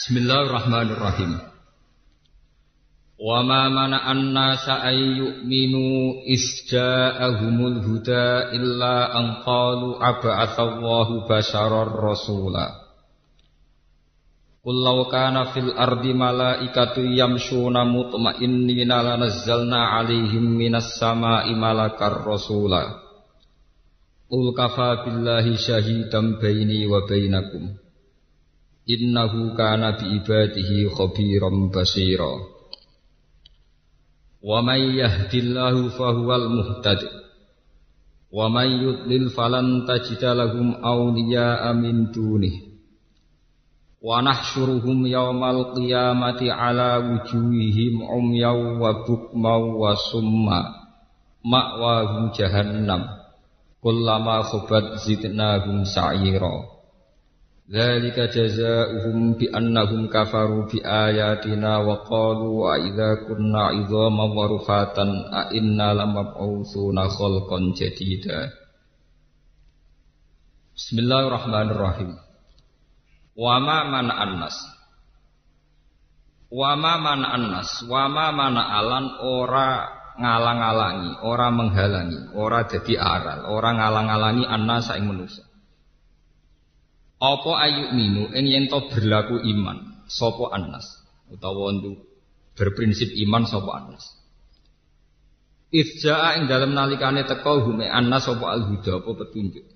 Bismillahirrahmanirrahim. Wa ma mana'an nasa ay yu'minu isja'ahumul huda illa an qalu aba'athallahu basharar rasula. Qul law kana fil ardi malaikatu yamshuna mutma'innina lanazzalna 'alaihim minas sama'i malakar rasula. Qul kafa billahi syahidan baini wa bainakum. Innahu kana bi ibadihi khabiran basira. Wa may yahdillahu fahuwal muhtad. Wa may yudlil falan tajida lahum awliya'a min dunih. Wa nahsyuruhum yawmal qiyamati ala wujuhihim umyaw wa bukmaw wa summa ma'wahum jahannam kullama khubat zidnahum sa'ira Dzalika jazaohum bi annahum kafaru bi ayatina wa qalu wa idza kunna idzaman wa rufatan a inna lamab'utsuna khalqan jadida. Bismillahirrahmanirrahim. Wa ma man annas. Wa ma man annas, wa ma mana alan ora ngalang-alangi, ora menghalangi, ora dadi aral, ora ngalang-alangi annas ing manusa. Apa ayu minu ing yen to berlaku iman sapa annas utawa ndu berprinsip iman sapa annas. Ifjaa ing dalam nalikane teko hume annas sapa al-huda apa petunjuk.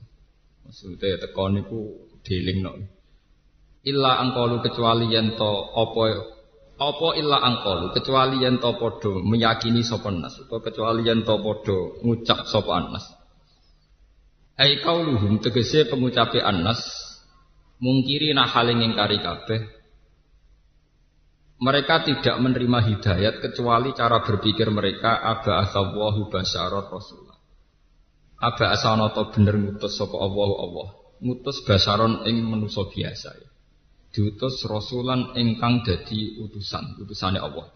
Maksudnya teko niku delingno. Illa angkalu kecuali yen to apa apa illa angkalu kecuali yen to padha meyakini sapa annas utawa kecuali yen to padha ngucap sapa annas. Ai kauluhum tegese pengucape annas mungkiri nahaling ingkari kabeh. Mereka tidak menerima hidayat kecuali cara berpikir mereka aba asawahu basyarot rasulullah. Aba asanoto bener ngutus sapa Allah Allah? Ngutus basaron ing manusa biasa ya. diutus rasulan ingkang dadi utusan utusane Allah.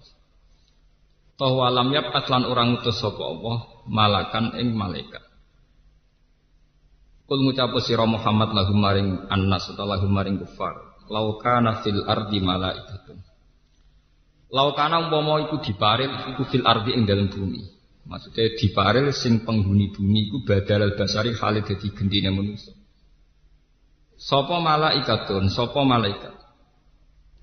Toh walam yap atlan orang utus sapa Allah malakan ing malaikat Kul ngucapu sira Muhammad lahum maring annas utawa lahum maring kufar. Lau kana fil ardi malaikatun. Lau kana umpama iku diparil iku fil ardi ing dalam bumi. Maksudnya diparil sing penghuni bumi iku badal basari khalid dadi gendine manusia. Sapa malaikatun, sapa malaikat.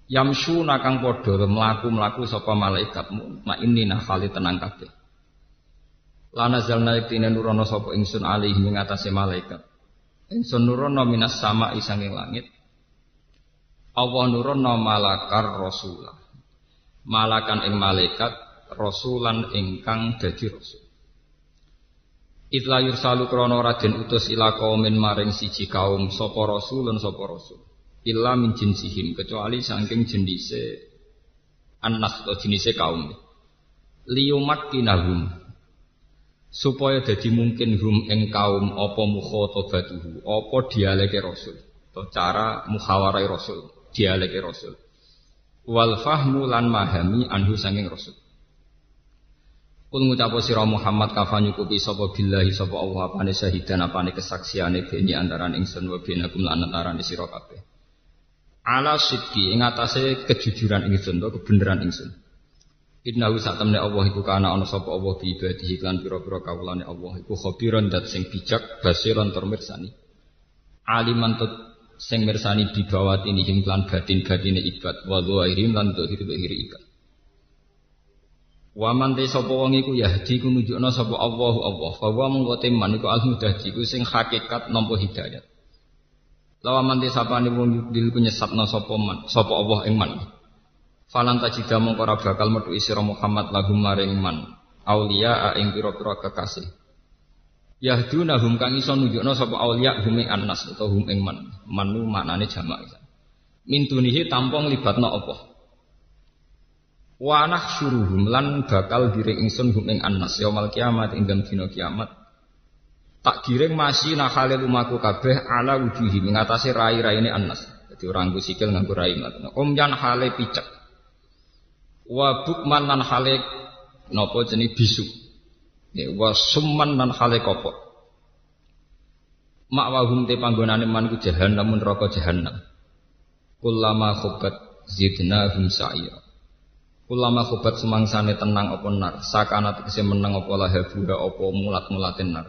Yamsu nakang padha mlaku-mlaku sapa malaikat mak ini nah khalid tenang kabeh. Lana zalna iktine nurono sapa ingsun alih ing atase malaikat. Ingsun nurono minas sama isanging langit. Allah nurono malakar rasulah. Malakan ing malaikat rasulan ingkang dadi rasul. Itla yursalu krono raden utus ila kaumin maring siji kaum sapa rasulun sapa rasul. Illa min jinsihim kecuali saking jenise anas atau jenise kaum. Liyumat kinahum supaya jadi mungkin hum ing kaum apa mukhatabatuhu apa dialeke rasul? Atau cara muhawarai rasul? Dialeke rasul. Wal fahmu lan mahami anhu sanging rasul. Kul ngucapo sira Muhammad kafa nyukupi sapa billahi sapa Allah apane syahidan apane kesaksiane beni antaran ingsun wa benakum lan antaran sira kabeh. Ala sidqi ing atase kejujuran ingsun to kebenaran ingsun Innahu sak temne Allah iku kana ana sapa Allah bi ibadihi lan pira-pira kawulane Allah iku khabiran dat sing bijak basiran tur mirsani. Aliman tut sing mirsani di bawah ini him lan batin-batine ibad wa dhairim lan dhahir ibad. Wa man te sapa wong iku yahdi ku nunjukna sapa Allahu Allah. Fa wa mung teman iku al-mudahdi ku sing hakikat nampa hidayat. Lawan man te sapane wong yudil ku nyesatna sapa man sapa Allah ing man. Falan tajida mongko bakal metu sira Muhammad lahum maring man aulia ing pira-pira kekasih. Yahdunahum kang iso nunjukno sapa aulia hum ing annas hum ing man. Manu maknane jamak. Min dunihi tampung libatna apa? Wa nahsyuruhum lan bakal giring ingsun hum ing annas yaumul kiamat ing dina kiamat. Tak giring masih nakhalil umaku kabeh ala wujuhi mengatasi rai-raine annas. Jadi orang sikil nganggo rai Om jan hale picek wa bukman lan hale napa jenis bisu ya wa summan lan hale kopok mak wahum te panggonane man ku jahannam neraka jahannam kullama khobat zidnahum sa'ira. Ulama khobat semangsane tenang apa nar, sakana tegese menang apa lahabuha apa mulat-mulatin nar.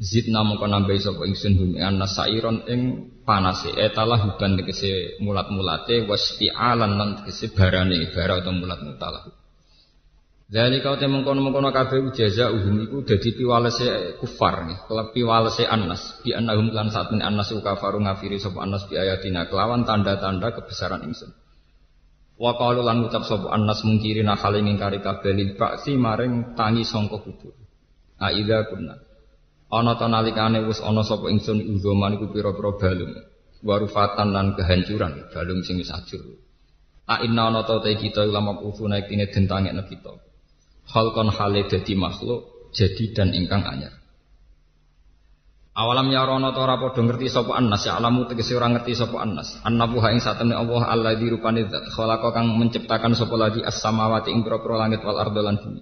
Zidna mongko nambahi sapa ingsun bumi ana sairon ing panase etalah huban tegese mulat-mulate wasti'alan lan tegese barane bara atau mulat-mutalah. Dari kau temung kono mengkono kabeh jaza uhum iku dadi piwalese kufar nih, kelep piwalese anas, bi annahum lan saat min anas kafaru ngafiri sapa anas bi ayatina kelawan tanda-tanda kebesaran ingsun. Wa qalu lan ucap sapa Anas mungkiri hale ngingkari kabeh lil baksi maring tangi sangka kubur. Aida kunna. Ana ta nalikane wis ana sapa ingsun uzoman iku pira-pira balung. Warufatan lan kehancuran balung sing wis ajur. A inna ana ta kita ulama kufu naik ini dentangekno kita. Hal kon hale dadi makhluk jadi dan ingkang anyar. Awalam ya rono ora padha ngerti sapa annas ya alamu tegese ora ngerti sapa annas. Annabu ha ing satene Allah alladzi rupane zat khalaqa kang menciptakan sapa lagi as-samawati ing pira langit wal ardo lan bumi.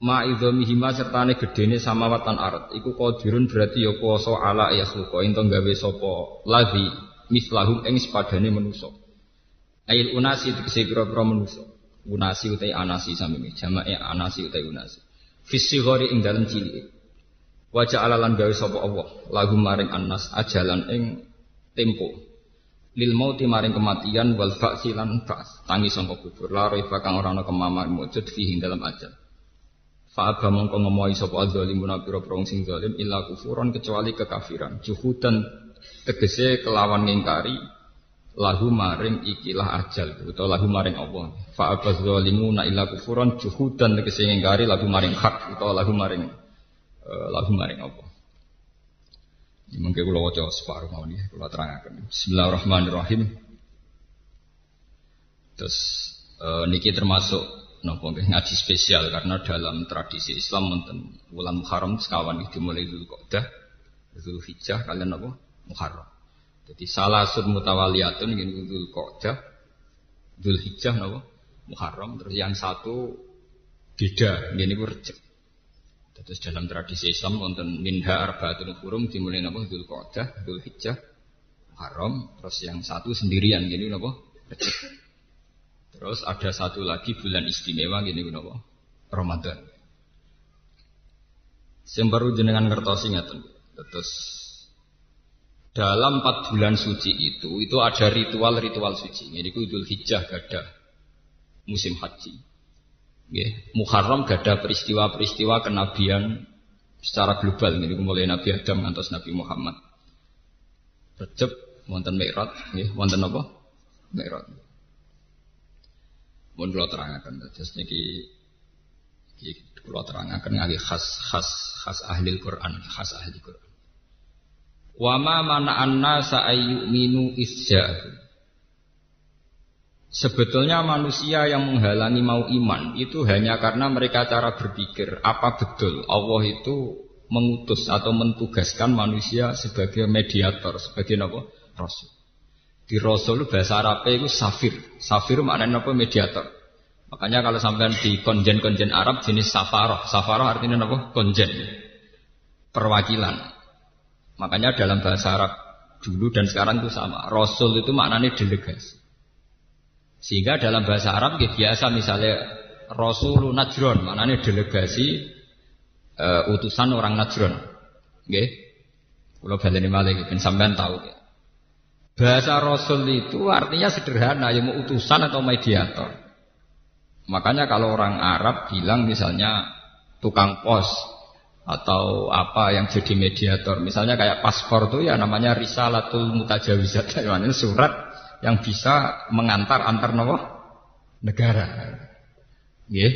Ma idzamihima sertane gedene samawat lan ard iku qadirun berarti ya kuwasa ala yakhluqa ento gawe sapa lagi mislahum ing sepadane manusa. Ail unasi tegese pira-pira manusa. Unasi utai anasi sami jamae anasi utai unasi. Fisi ing dalem cilik. Wajah alalan gawe sapa Allah lagu maring annas ajalan ing tempo lil mauti maring kematian wal ba'si lan ba's tangi sangka kubur la raiba kang ora ana kemamar mujud fihi dalam ajal fa aba mongko ngomohi sapa zalimuna pira-pira sing zalim illa kufuran kecuali kekafiran juhudan tegese kelawan ngingkari lahu maring ikilah ajal utawa lahu maring Allah fa aba zalimuna illa kufuran juhudan tegese ngingkari lahu maring hak utawa lahu maring Eh, lagu maring apa. Mungkin kalau wajah separuh mau nih, kalau terangkan. Bismillahirrahmanirrahim. Terus uh, niki termasuk nopo ngaji spesial karena dalam tradisi Islam wonten bulan Muharram sekawan iki dimulai dulu Qa'dah, Zulhijjah kalian apa? Muharram. Jadi salah sud mutawaliyatun ini Dzul Qa'dah, Zulhijjah napa? Muharram. Terus yang satu beda, ini ku Rejab. Terus dalam tradisi Islam wonten minha arba'atul hurum dimulai napa Dzulqa'dah, Dzulhijjah, Haram, terus yang satu sendirian gini napa? Rejab. Terus ada satu lagi bulan istimewa gini napa? Ramadan. Sing baru jenengan ngertosi ngaten. Terus dalam empat bulan suci itu itu ada ritual-ritual suci. Jadi itu Idul Hijjah gada musim haji. Ya, Muharram gada peristiwa-peristiwa kenabian secara global ini mulai Nabi Adam ngantos Nabi Muhammad. Recep wonten Mi'raj, nggih, wonten apa? Mi'raj. Mun kula terangaken terus niki iki kula terangaken ngagi khas khas khas ahli Quran, khas ahli Quran. Wa ma mana anna sa'ayyuminu isja'u Sebetulnya manusia yang menghalangi mau iman itu hanya karena mereka cara berpikir apa betul Allah itu mengutus atau mentugaskan manusia sebagai mediator, sebagai apa? Rasul. Di Rasul bahasa Arab itu safir. Safir maknanya apa? Mediator. Makanya kalau sampai di konjen-konjen Arab jenis safaroh. Safaroh artinya apa? Konjen. Perwakilan. Makanya dalam bahasa Arab dulu dan sekarang itu sama. Rasul itu maknanya delegasi. Sehingga dalam bahasa Arab ya biasa misalnya Rasulun Najron, maknanya delegasi uh, utusan orang Najron. Nggih. Kula baleni malih ben sampean tahu. Bahasa Rasul itu artinya sederhana, ya mau utusan atau mediator. Makanya kalau orang Arab bilang misalnya tukang pos atau apa yang jadi mediator, misalnya kayak paspor tuh ya namanya risalatul mutajawizat, surat yang bisa mengantar antar negara. Nggih,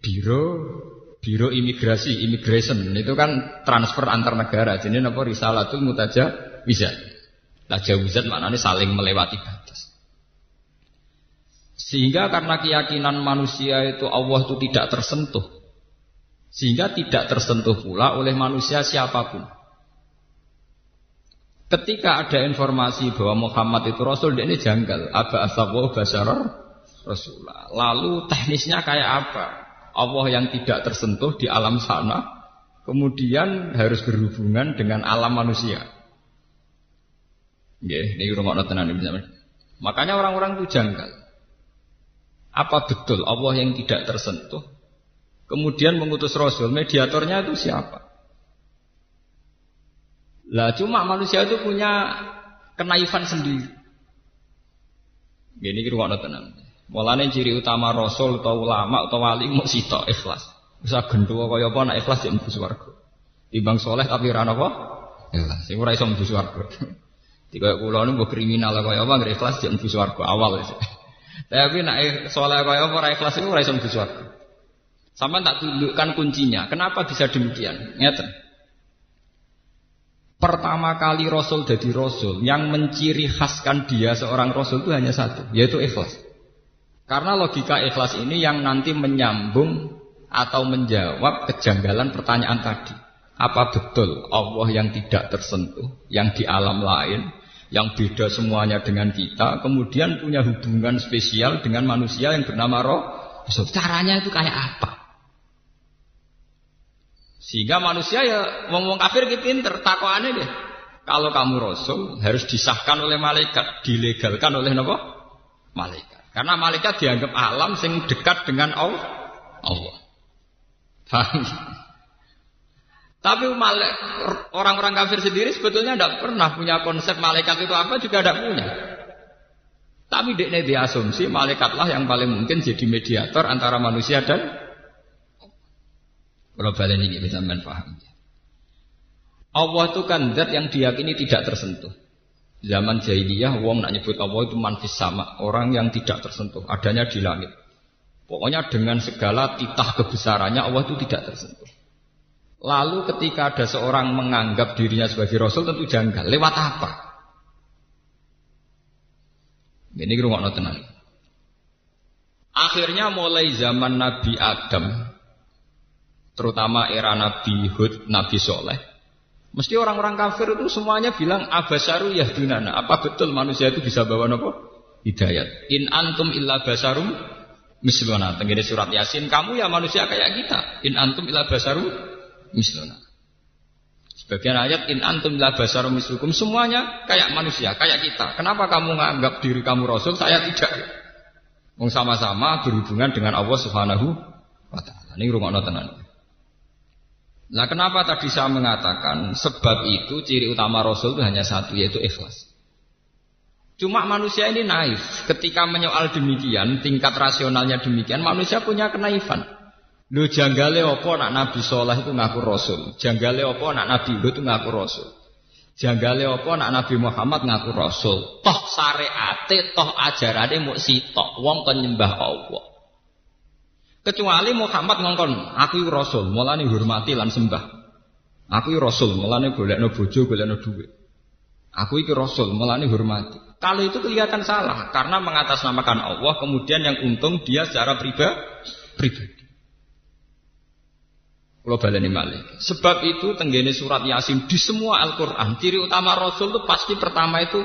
biro biro imigrasi, immigration itu kan transfer antar negara. Jadi nopo risalatul mutaja jawizat maknanya saling melewati batas. Sehingga karena keyakinan manusia itu Allah itu tidak tersentuh. Sehingga tidak tersentuh pula oleh manusia siapa pun. Ketika ada informasi bahwa Muhammad itu Rasul, dia ini janggal. Aba asawu basyaror Rasulullah. Lalu teknisnya kayak apa? Allah yang tidak tersentuh di alam sana, kemudian harus berhubungan dengan alam manusia. Ya, ini rumah tenan Makanya orang-orang itu janggal. Apa betul Allah yang tidak tersentuh? Kemudian mengutus Rasul, mediatornya itu siapa? Lah cuma manusia itu punya kenaifan sendiri. Gini kira tenang. Mulane ciri utama Rasul atau ulama atau wali mau sito ikhlas. Bisa gendua kaya apa nak ikhlas jadi mlebu swarga. Timbang soleh tapi ora napa? Ikhlas. Sing ora iso. Tiga kula niku kriminal kaya apa nggak ikhlas jadi mlebu swarga awal. Tapi nak soleh kaya apa ora ikhlas iku ora iso mlebu swarga. Sama tak tunjukkan kuncinya. Kenapa bisa demikian? Ngeten. Pertama kali Rasul jadi Rasul Yang menciri khaskan dia seorang Rasul itu hanya satu Yaitu ikhlas Karena logika ikhlas ini yang nanti menyambung Atau menjawab kejanggalan pertanyaan tadi Apa betul Allah yang tidak tersentuh Yang di alam lain Yang beda semuanya dengan kita Kemudian punya hubungan spesial dengan manusia yang bernama Roh Caranya itu kayak apa? Sehingga manusia ya ngomong kafir gitu pinter, deh. Kalau kamu rasul harus disahkan oleh malaikat, dilegalkan oleh nopo malaikat. Karena malaikat dianggap alam sing dekat dengan Allah. Allah. Tapi orang-orang kafir sendiri sebetulnya tidak pernah punya konsep malaikat itu apa juga tidak punya. Tapi dia diasumsi malaikatlah yang paling mungkin jadi mediator antara manusia dan kalau balen ini bisa paham. Allah itu kan zat yang diyakini tidak tersentuh. Zaman jahiliyah, wong nak nyebut Allah itu manfis sama, orang yang tidak tersentuh, adanya di langit. Pokoknya dengan segala titah kebesarannya Allah itu tidak tersentuh. Lalu ketika ada seorang menganggap dirinya sebagai Rasul tentu janggal. Lewat apa? Ini rumah tenang. Akhirnya mulai zaman Nabi Adam terutama era Nabi Hud, Nabi Soleh. Mesti orang-orang kafir itu semuanya bilang abasaru yahdunana. Apa betul manusia itu bisa bawa nopo? Hidayat. In antum illa basarum misluna. Tenggine surat Yasin, kamu ya manusia kayak kita. In antum illa basarum misluna. Sebagian ayat in antum illa basarum mislukum semuanya kayak manusia, kayak kita. Kenapa kamu menganggap diri kamu rasul, saya tidak? Wong sama-sama berhubungan dengan Allah Subhanahu wa taala. Ini rumah tenan. Nah kenapa tadi saya mengatakan sebab itu ciri utama Rasul itu hanya satu yaitu ikhlas. Cuma manusia ini naif. Ketika menyoal demikian, tingkat rasionalnya demikian, manusia punya kenaifan. Lu janggale opo nak Nabi Soleh itu ngaku Rasul. Janggale opo nak Nabi Hud itu ngaku Rasul. Janggale opo nak Nabi Muhammad ngaku Rasul. Toh syariate, toh ajarane mau sitok. Wong penyembah Allah. Kecuali Muhammad ngongkon, aku rasul, mulane hormati lan sembah. Aku rasul, mulane golekno bojo, golekno duit. Aku itu rasul, mulane hormati. Kalau itu kelihatan salah karena mengatasnamakan Allah, kemudian yang untung dia secara pribadi. pribadi. Kalau baleni malik. Sebab itu tenggene surat Yasin di semua Al-Qur'an, ciri utama rasul itu pasti pertama itu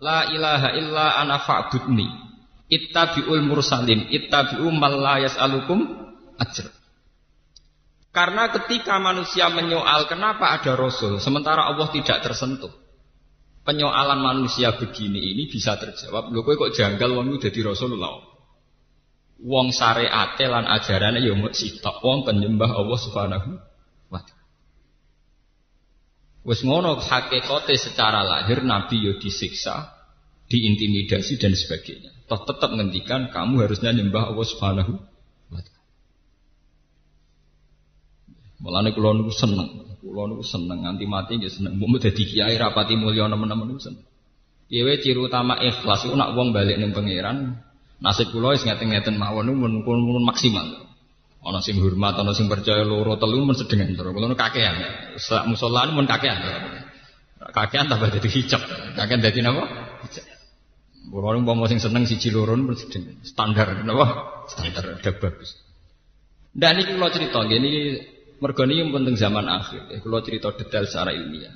la ilaha illa ana fa'budni. Ittabi'ul mursalin, ittabi'u mal la yas'alukum ajr. Karena ketika manusia menyoal kenapa ada rasul sementara Allah tidak tersentuh. Penyoalan manusia begini ini bisa terjawab. Lho kok janggal wong jadi Rasulullah. Wong syariate lan ajarane ya mung sitok wong penyembah Allah Subhanahu wa taala. Wis ngono hakikate secara lahir nabi yo disiksa, diintimidasi dan sebagainya toh tetap ngendikan kamu harusnya nyembah Allah Subhanahu wa taala. Mulane kula niku seneng, kula niku seneng nganti mati nggih seneng. Mbok dadi kiai rapati mulya nemen-nemen seneng. Dewe ciri utama ikhlas iku nak wong balik ning pangeran, nasib kula wis ngeten-ngeten mawon mun maksimal. Ana sing hormat, ana sing percaya loro telu men sedengan terus. Kula kakean. Sak musala mun kakean. Kakean tambah dadi hijab. Kakean dadi napa? Hijab. Orang mau seneng siji lorun standar napa? Standar ada bagus. Dan ini kalau cerita gini mergo yang penting zaman akhir. Kalau cerita detail secara ilmiah.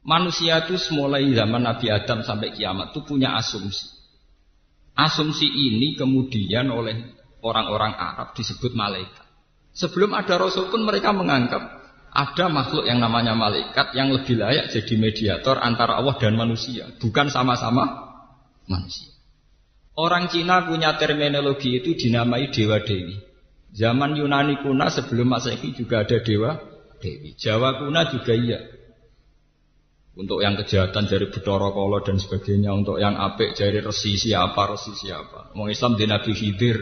Manusia itu mulai zaman Nabi Adam sampai kiamat itu punya asumsi. Asumsi ini kemudian oleh orang-orang Arab disebut malaikat. Sebelum ada Rasul pun mereka menganggap ada makhluk yang namanya malaikat yang lebih layak jadi mediator antara Allah dan manusia, bukan sama-sama manusia. Orang Cina punya terminologi itu dinamai dewa dewi. Zaman Yunani kuna sebelum Masehi juga ada dewa dewi. Jawa kuna juga iya. Untuk yang kejahatan dari Bedoro Kolo dan sebagainya, untuk yang apik dari resi siapa, resi siapa. Wong Islam di Nabi Khidir,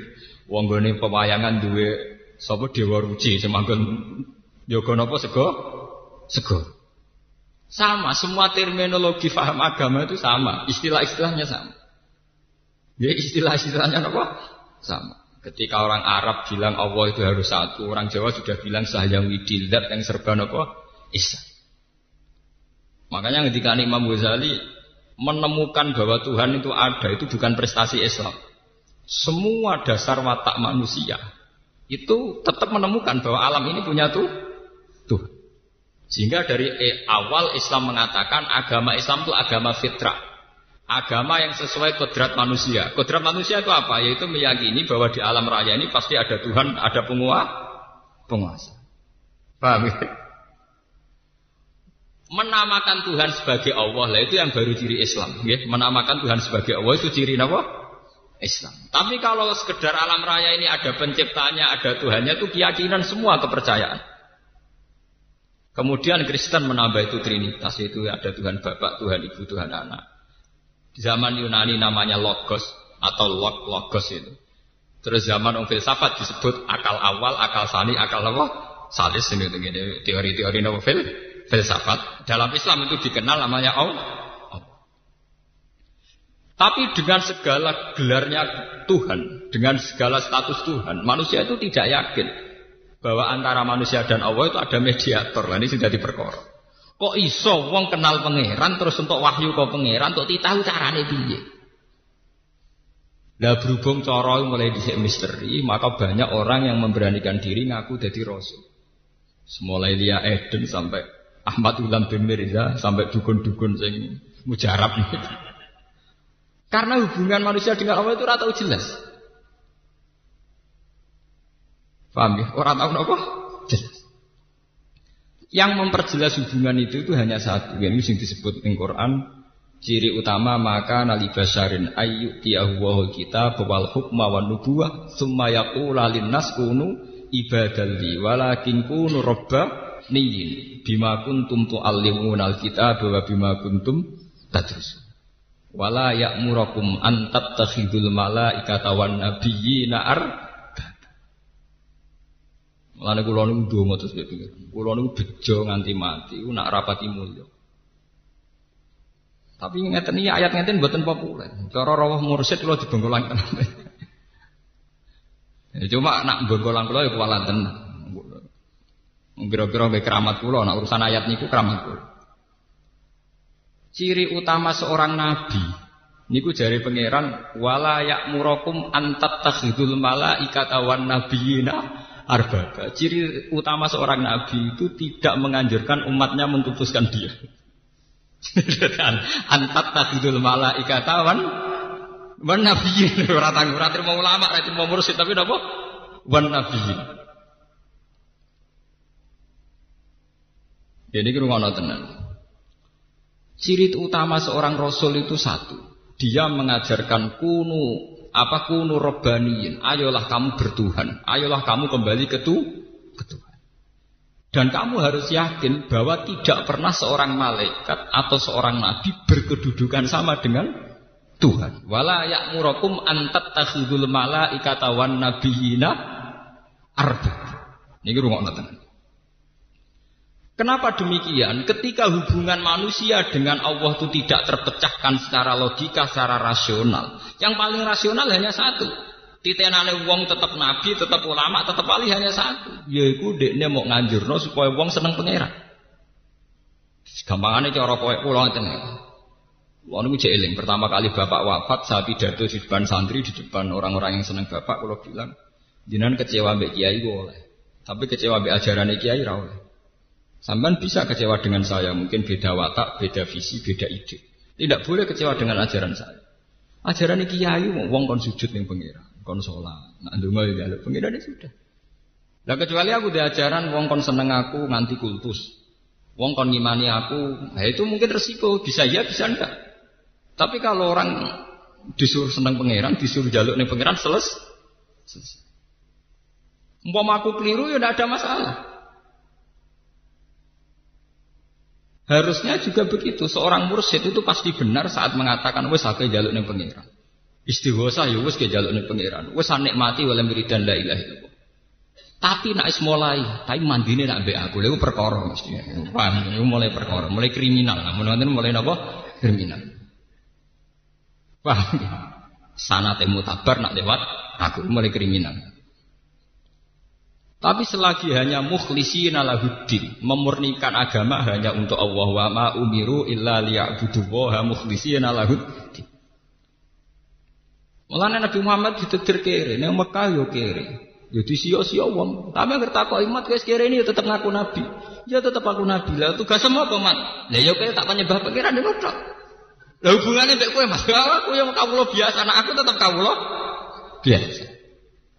wong gone pewayangan duwe sapa dewa ruci semanggon yoga napa sego? Sego. Sama, semua terminologi faham agama itu sama, istilah-istilahnya sama. Ya istilah-istilahnya apa? Sama. Ketika orang Arab bilang Allah itu harus satu, orang Jawa sudah bilang sahyang widilat yang serba apa? Isa. Makanya ketika Imam Ghazali menemukan bahwa Tuhan itu ada, itu bukan prestasi Islam. Semua dasar watak manusia itu tetap menemukan bahwa alam ini punya tuh tuh. Sehingga dari awal Islam mengatakan agama Islam itu agama fitrah. Agama yang sesuai kodrat manusia. Kodrat manusia itu apa? Yaitu meyakini bahwa di alam raya ini pasti ada Tuhan, ada penguasa. penguasa. Paham ya? Menamakan Tuhan sebagai Allah lah itu yang baru ciri Islam. Ya? Menamakan Tuhan sebagai Allah itu ciri apa? Islam. Tapi kalau sekedar alam raya ini ada penciptanya, ada Tuhannya itu keyakinan semua kepercayaan. Kemudian Kristen menambah itu Trinitas itu ada Tuhan Bapak, Tuhan Ibu, Tuhan Anak zaman Yunani namanya logos atau log logos itu. Terus zaman orang filsafat disebut akal awal, akal sani, akal apa? Salis ini teori-teori fil filsafat. Dalam Islam itu dikenal namanya Allah. Tapi dengan segala gelarnya Tuhan, dengan segala status Tuhan, manusia itu tidak yakin bahwa antara manusia dan Allah itu ada mediator. Nah, ini sudah diperkor. Kok iso wong kenal pangeran terus untuk wahyu kok pangeran untuk ditahu carane piye? Lah berhubung cara mulai dhisik misteri, maka banyak orang yang memberanikan diri ngaku jadi rasul. Semulai dia Eden sampai Ahmad Ulam bin Mirza sampai dukun-dukun sing mujarab Karena hubungan manusia dengan Allah itu ratau jelas. Paham ya? Orang tahu apa? Jelas. Yang memperjelas hubungan itu itu hanya satu. Yang ini disebut di Quran. Ciri utama maka nali basarin ayu tiahu kita bawal hukma wa nubuwah summa yaqula nas kunu ibadalli walakin kunu robba niyin bima kuntum tu'allimuna alkitab wa bima kuntum tadrusun wala ya'murakum an tattakhidul malaikata wan nabiyyina ar Mulane kula niku ndonga terus pikir. Kula niku bejo nganti mati, ku nak rapati mulya. Tapi ngeten iki ayat ngeten mboten populer. Cara rawuh mursyid kula dibengkolang tenan. Ya, cuma nak bengkolang kula ya kuwalan tenan. Kira-kira be keramat kula nak urusan ayat niku keramat kula. Ciri utama seorang nabi niku jari pangeran wala ya'murakum an tattakhidul malaikata wan nabiyina arbaba. Ciri utama seorang nabi itu tidak menganjurkan umatnya mentutuskan dia. Antat takidul malaikatawan wan nabiyyin ora tanggung ora mau ulama ora mau mursyid tapi napa wan nabiyyin. Jadi ngono tenan. Ciri utama seorang rasul itu satu. Dia mengajarkan kunu apa kunu robbaniin ayolah kamu bertuhan. Ayolah kamu kembali ke, tu, ke Tuhan. Dan kamu harus yakin bahwa tidak pernah seorang malaikat atau seorang nabi berkedudukan sama dengan Tuhan. Wala ya'murakum an tattakhidul malaikata wan nabiyina arba. Ini rungokno tenan Kenapa demikian? Ketika hubungan manusia dengan Allah itu tidak terpecahkan secara logika, secara rasional. Yang paling rasional hanya satu. Titenane wong tetap nabi, tetap ulama, tetap wali hanya satu. Yaiku dekne mau nganjurno supaya wong seneng pangeran. Gampangane cara kowe kula ngeten. Wong niku jek eling pertama kali bapak wafat saya pidato di depan santri di depan orang-orang yang seneng bapak kula bilang jenengan kecewa mbek kiai boleh. Tapi kecewa mbek ajaran kiai ra oleh. Sampai bisa kecewa dengan saya, mungkin beda watak, beda visi, beda ide. Tidak boleh kecewa dengan ajaran saya. Ajaran ini kiai, wong kon sujud ning pengira, kon sholat, nak ya pengira ini sudah. Lah kecuali aku di ajaran wong kon seneng aku nganti kultus. Wong kon ngimani aku, nah itu mungkin resiko, bisa ya bisa enggak. Tapi kalau orang disuruh seneng pangeran, disuruh jaluk nih pangeran selesai. selesai. Umpama aku keliru ya tidak ada masalah. Harusnya juga begitu. Seorang mursyid itu pasti benar saat mengatakan wes aku jaluk ning pangeran. Istighosa ya wes ke jaluk ning pangeran. Wes nikmati wala miridan la ilaha illallah. Tapi nak is mulai, tapi mandine nak mbek aku, lha perkara mesti. Paham, mulai perkara, mulai kriminal. Namun nanti mulai napa? Kriminal. Paham? Sana temu tabar nak lewat aku mulai kriminal. Tapi selagi hanya mukhlisi lahuddin, memurnikan agama hanya untuk Allah wa ma umiru illa liya'budullaha mukhlisina lahuddin. Mulane Nabi Muhammad ditetir kere, ning Mekah yo kere. Ya disia-sia wong. Tapi ngerti takok imat guys kere ini ya tetep ngaku nabi. Ya tetep aku nabi. Lah tugas apa, Mat? Lah ya kowe tak penyembah pangeran ngono tok. Lah hubungannya mbek kowe Mas. Aku yang kawula biasa, anak aku tetep kawula biasa.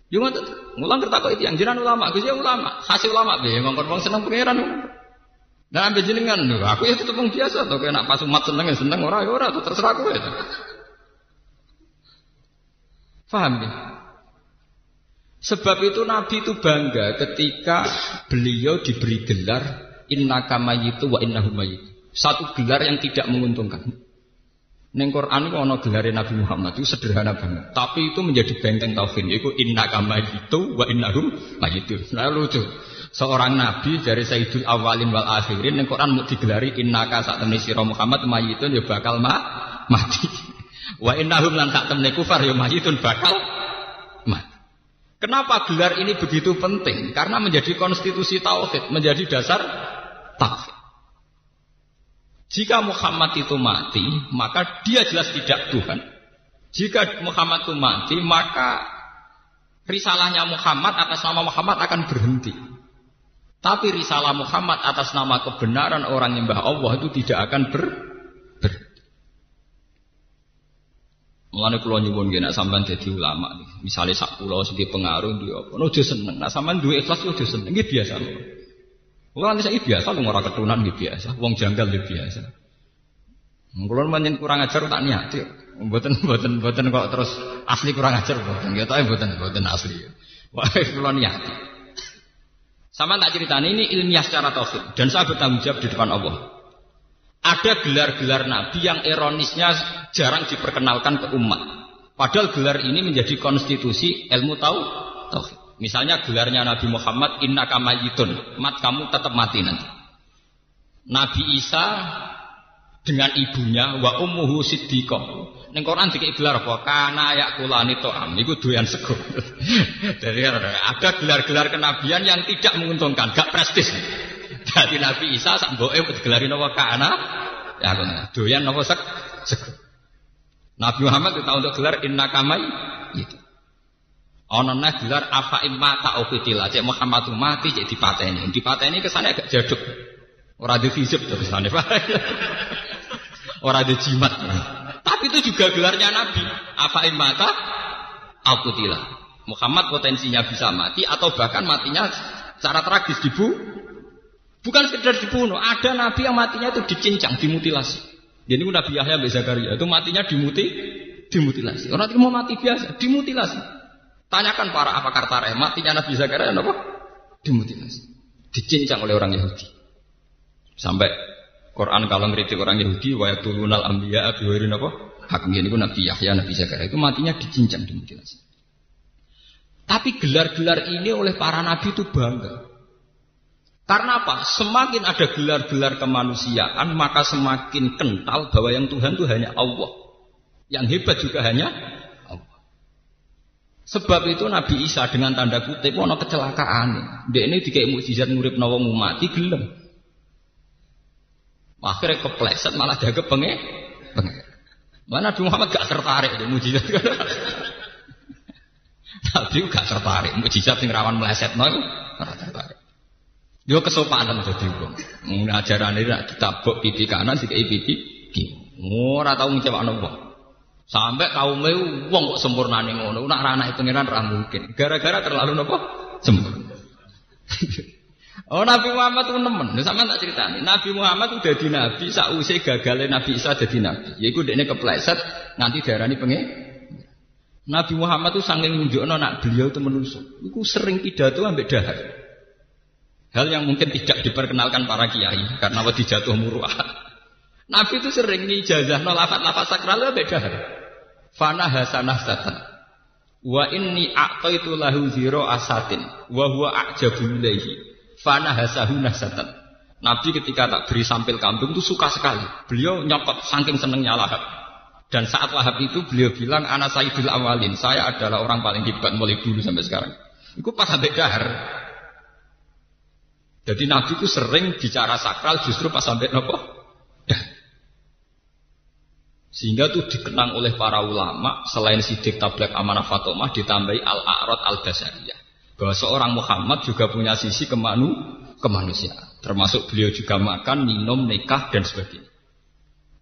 Yo ngoten. Mulang kertak itu yang jiran ulama, Gus ya ulama. Hasil ulama be ngongkon wong seneng pangeran. Dan ambil jenengan aku ya tetep wong biasa to, kena pas umat seneng ya seneng ora ya ora terserah kowe. Paham ya? Sebab itu Nabi itu bangga ketika beliau diberi gelar innaka mayyitu wa mayyit. Satu gelar yang tidak menguntungkan. Neng Quran itu ono gelare Nabi Muhammad itu sederhana banget. Tapi itu menjadi benteng taufin. Itu inna kama itu wa innahum mayitu. Nah lucu. Seorang nabi dari Sayyidul Awalin wal Akhirin neng Quran mau digelari inna ka saat siro Muhammad mayitun ya bakal ma mati. Wa innahum lan tak temani kufar ya mayitun bakal mati. Kenapa gelar ini begitu penting? Karena menjadi konstitusi tauhid, menjadi dasar tauhid. Jika Muhammad itu mati, maka dia jelas tidak Tuhan. Jika Muhammad itu mati, maka risalahnya Muhammad atas nama Muhammad akan berhenti. Tapi risalah Muhammad atas nama kebenaran orang yang nyembah Allah itu tidak akan ber berhenti. Mulane kula nyuwun nggih nek sampean dadi ulama Misalnya sak kula sing pengaruh ndi apa, ojo seneng. Nek sampean duwe ikhlas ojo seneng. Nggih biasa lho. Wong nanti saya biasa, lu ora ketunan gitu biasa, wong janggal gitu biasa. Kulo manjen kurang ajar tak niat, Mboten mboten mboten kok terus asli kurang ajar mboten. Ya tapi mboten mboten asli. Wah, kulo niat. Sama tak cerita ini ilmiah secara tauhid dan saya bertanggung jawab di depan Allah. Ada gelar-gelar nabi yang ironisnya jarang diperkenalkan ke umat. Padahal gelar ini menjadi konstitusi ilmu tahu tauhid. Misalnya gelarnya Nabi Muhammad inna kamayitun, mat kamu tetap mati nanti. Nabi Isa dengan ibunya wa ummuhu siddiqah. Ning Quran dikek gelar apa? Kana yakulani to'am. Iku doyan sego. Jadi ada gelar-gelar kenabian yang tidak menguntungkan, gak prestis. Jadi Nabi Isa sak mboke digelarin apa kana ya doyan apa sego. Nabi Muhammad itu untuk gelar inna kamai itu. Ana gelar afa imma ta ufitila. Cek Muhammad mati cek dipateni. Dipateni kesane agak jaduk. Ora di fisik to kesane. Ora di jimat. Tapi itu juga gelarnya Nabi. Afa imma ta ufitila. Muhammad potensinya bisa mati atau bahkan matinya secara tragis dibu. Bukan sekedar dibunuh. Ada Nabi yang matinya itu dicincang, dimutilasi. Jadi Nabi Yahya bin Zakaria itu matinya dimuti, dimutilasi. Orang itu mau mati biasa, dimutilasi. Tanyakan para apa tareh matinya Nabi Zakaria apa? Dimutilasi. Dicincang oleh orang Yahudi. Sampai Quran kalau ngeritik orang Yahudi wa yaqulunal anbiya abi wairin apa? Ini Nabi Yahya, Nabi Zakaria itu matinya dicincang dimutilasi. Tapi gelar-gelar ini oleh para nabi itu bangga. Karena apa? Semakin ada gelar-gelar kemanusiaan, maka semakin kental bahwa yang Tuhan itu hanya Allah. Yang hebat juga hanya Sebab itu Nabi Isa dengan tanda kutip ono kecelakaan. Dia ini dikai mukjizat ngurip nawang mati gelem. Akhirnya kepleset malah jaga penge. penge. Mana Nabi Muhammad gak tertarik dengan mukjizat. Nabi gak tertarik mukjizat yang rawan meleset no tertarik. Dia kesopanan jadi wong. Ajaran ini ditabuk pipi kanan dikai pipi kiri. Ora tau ngecewakno. Sampai kaum meu wong kok nih ngono, nak ra itu pangeran ra mungkin. Gara-gara terlalu nopo? Sempurna. oh Nabi Muhammad itu nemen. Nah, sama tak ceritani. Nabi Muhammad udah di nabi sausi gagalnya Nabi Isa jadi nabi. Yaiku dekne kepleset Nanti darani pengen. Nabi Muhammad itu saking nunjukno nak beliau itu menusuk. Iku sering pidato ambek dahar. Hal yang mungkin tidak diperkenalkan para kiai karena wedi jatuh muruah. Nabi itu sering ijazah no lafat-lafat sakral ambek dahar. Fana hasanah satan. Wa inni a'taitu lahu ziro asatin wa huwa a'jabu ilaihi. Fana hasahu nasatan. Nabi ketika tak beri sampil kambing itu suka sekali. Beliau nyokot saking senengnya lahap. Dan saat lahap itu beliau bilang anak sayyidul awalin. Saya adalah orang paling hebat mulai dulu sampai sekarang. Itu pas sampai dahar. Jadi Nabi itu sering bicara sakral justru pas sampai nopo. Sehingga itu dikenang oleh para ulama selain sidik tablek amanah fatomah ditambahi al-a'rad al-basariyah. Bahwa seorang Muhammad juga punya sisi kemanu, kemanusiaan. Termasuk beliau juga makan, minum, nikah, dan sebagainya.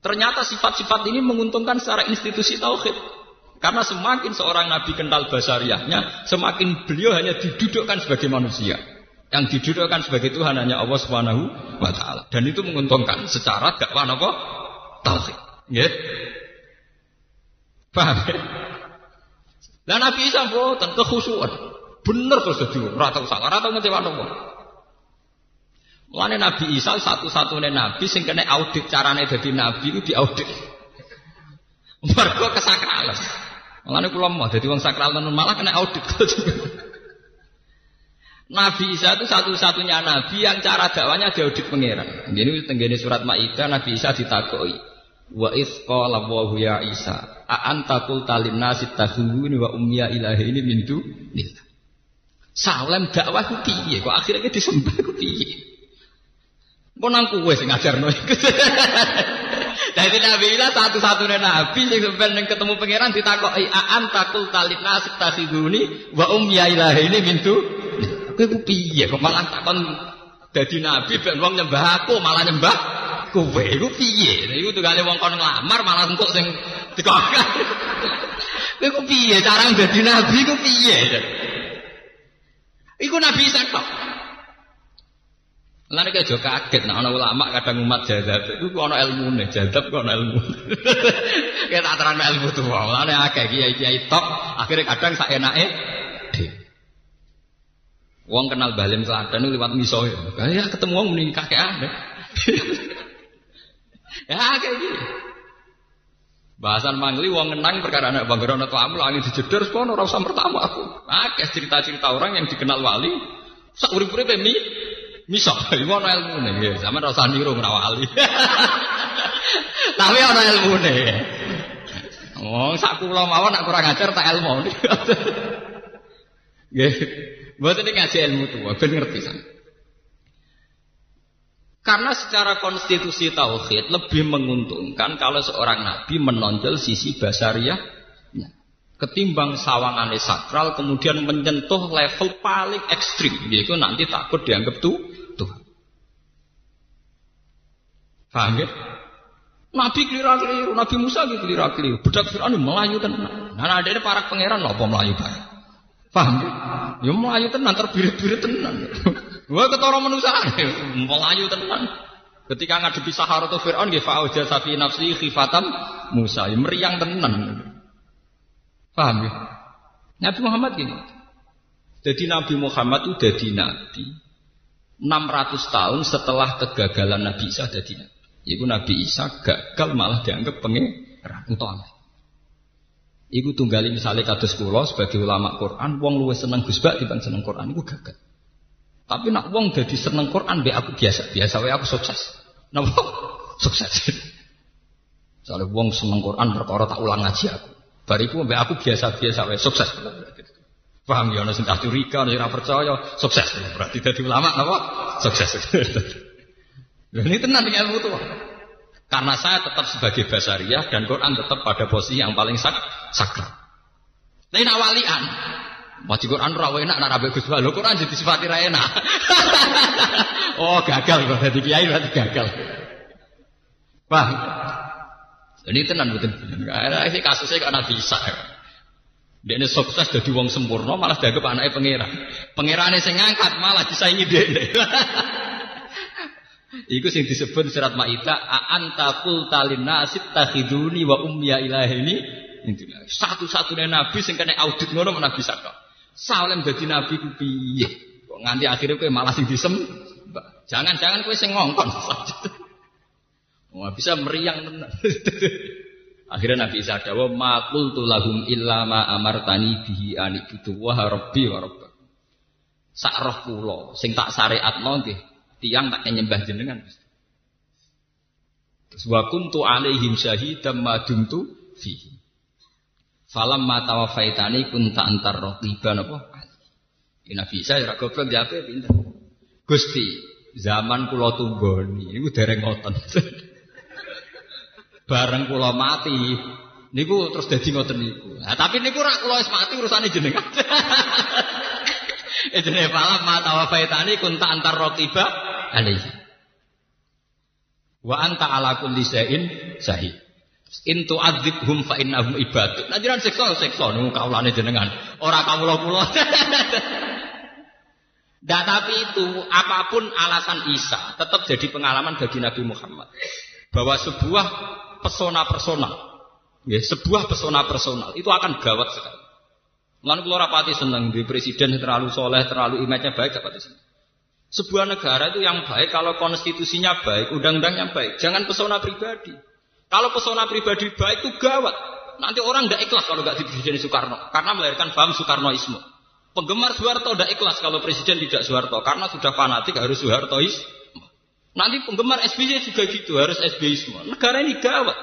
Ternyata sifat-sifat ini menguntungkan secara institusi tauhid. Karena semakin seorang nabi kental basariahnya, semakin beliau hanya didudukkan sebagai manusia. Yang didudukkan sebagai Tuhan hanya Allah Subhanahu wa. Dan itu menguntungkan secara dakwah apa? Tauhid. Ya. Paham? Dan Nabi Isa boten kekhusyuan. Bener terus dadi ora tau salah, ora tau ngecewano wong. Mulane Nabi Isa satu-satunya nabi sing kena audit carane dadi nabi itu diaudit. Mergo kesakralan. Mulane kula mau dadi wong sakral malah kena audit. Nabi Isa itu satu-satunya nabi yang cara dakwanya diaudit pangeran. Ini tenggene surat Maidah Nabi Isa ditakoi. Wa iz qala wa ya Isa, a anta qulta lin nasi takhuduni wa ummiya ilahi ini min dunillah. Salam dakwah ku piye? Kok akhirnya disembah ku piye? Kok nang kowe sing ngajarno Nabi Isa satu-satunya nabi sing sampeyan ketemu pangeran ditakoki a anta qulta lin nasi takhuduni wa ummiya ilahi ini min Kowe ku piye? Kok malah takon dadi nabi ben wong nyembah aku malah nyembah kowe iku piye? Iku tunggale wong kon nglamar malah entuk sing dikokak. Kowe ku piye cara dadi nabi ku piye? Iku nabi Isa tok. Lan iki aja kaget nek ana ulama kadang umat jadab iku ana ilmune, jadab kok ana ilmu. Kayak tak terang ilmu tuh, lan akeh kiai-kiai tok akhirnya kadang sak enake Wong kenal Balim Selatan lewat miso ya. Ya ketemu wong muni kakek aneh. ya kayak gini. Bahasan mangli wong ngenang perkara anak bangga ana tamu angin dijeder kono ora usah pertama aku. Akeh cerita-cerita orang yang dikenal wali sak urip-uripe mi miso. Iku ana ilmune nggih. Sampeyan ora usah niru wali. Tapi ana ilmune. Oh, sak kula mawon nak kurang ajar tak ilmu. Nggih. Buat ini ngaji ilmu tua, ben ngerti sana. Karena secara konstitusi tauhid lebih menguntungkan kalau seorang nabi menonjol sisi basariah ketimbang sawangan sakral kemudian menyentuh level paling ekstrim yaitu nanti takut dianggap tuh Tuhan. Paham ya? Nabi keliru-keliru, Nabi Musa gitu keliru-keliru. Budak Fir'aun melayu tenan. Nah, ada ini para pangeran loh melayu bareng. Paham ya? Ya melayu tenan terbirit-birit tenan. Wah ketara manusia melayu tenan. Ketika ngadepi Sahara atau Fir'aun nggih fa'auja safi nafsi khifatam Musa, ya meriang tenan. Paham ya? Nabi Muhammad gini. Jadi Nabi Muhammad itu jadi nabi 600 tahun setelah kegagalan Nabi Isa jadi nabi. Iku Nabi Isa gagal malah dianggap pengeran utama. Iku tunggali misalnya kados kula sebagai ulama Quran, wong luwih seneng Gus Bak dibanding seneng Quran iku gagal. Tapi nak wong jadi seneng Quran be aku biasa, biasa wae aku sukses. Napa? sukses. Soalnya wong seneng Quran perkara tak ulang ngaji aku. Bariku be aku biasa-biasa wae sukses. Paham ya ana sing tak curiga, percaya, sukses. Berarti dadi ulama napa? Sukses. Ini tenan ilmu tuh. Karena saya tetap sebagai basariah dan Quran tetap pada posisi yang paling sak sakral. Lain awalian. Wajib Quran rawa enak nak rabe Gus Lo Quran jadi enak. oh gagal kok jadi kiai berarti gagal. Wah. Ini tenan betul. Karena ini kasusnya karena bisa. Dia ini sukses jadi wong sempurna malah dianggap anaknya pangeran. Pangerannya saya ngangkat malah disaingi dia. Iku sing disebut surat Maidah anta qulta nasit takhiduni wa ummiya ilahini satu-satunya nabi sing kena audit ngono Nabi Saka. Salem dadi nabi ku piye? Kok nganti akhirnya kowe malah sing disem. Jangan-jangan kowe sing ngongkon. Wah bisa meriang tenan. Akhirnya Nabi Isa dawa makul tulahum illa ma amartani bihi anibudu wa rabbi wa rabbak. Sak roh kula sing tak syariatno nggih tiang tak nyembah jenengan. Terus wa kuntu alaihim syahidam ma dumtu fihi. Falam ma tawafaitani kunta antar raqiban apa? Ya Nabi Isa ya goblok ya pinter. Gusti, zaman kula tunggoni niku dereng ngoten. Bareng kula mati niku terus dadi ngoten niku. Nah, tapi niku rak kula wis mati urusane jenengan. Eh jenenge falam ma tawafaitani kunta antar raqiba alaihi. Wa anta ala kulli syahid. In tu'adzibhum fa innahum ibadu. Nah jiran siksa siksa kaulane jenengan. Ora kawula kula. Nah, tapi itu apa pun alasan Isa tetap jadi pengalaman bagi Nabi Muhammad bahwa sebuah pesona personal, ya, sebuah pesona personal itu akan gawat sekali. Lalu kalau rapati senang di presiden terlalu soleh, terlalu image-nya baik, rapati senang. Sebuah negara itu yang baik kalau konstitusinya baik, undang-undangnya baik. Jangan pesona pribadi. Kalau pesona pribadi baik itu gawat. Nanti orang tidak ikhlas kalau nggak di Presiden Soekarno, karena melahirkan paham Soekarnoisme. Penggemar Soeharto tidak ikhlas kalau Presiden tidak Soeharto, karena sudah fanatik harus Soehartoisme. Nanti penggemar SBY juga gitu, harus SBYisme. Negara ini gawat.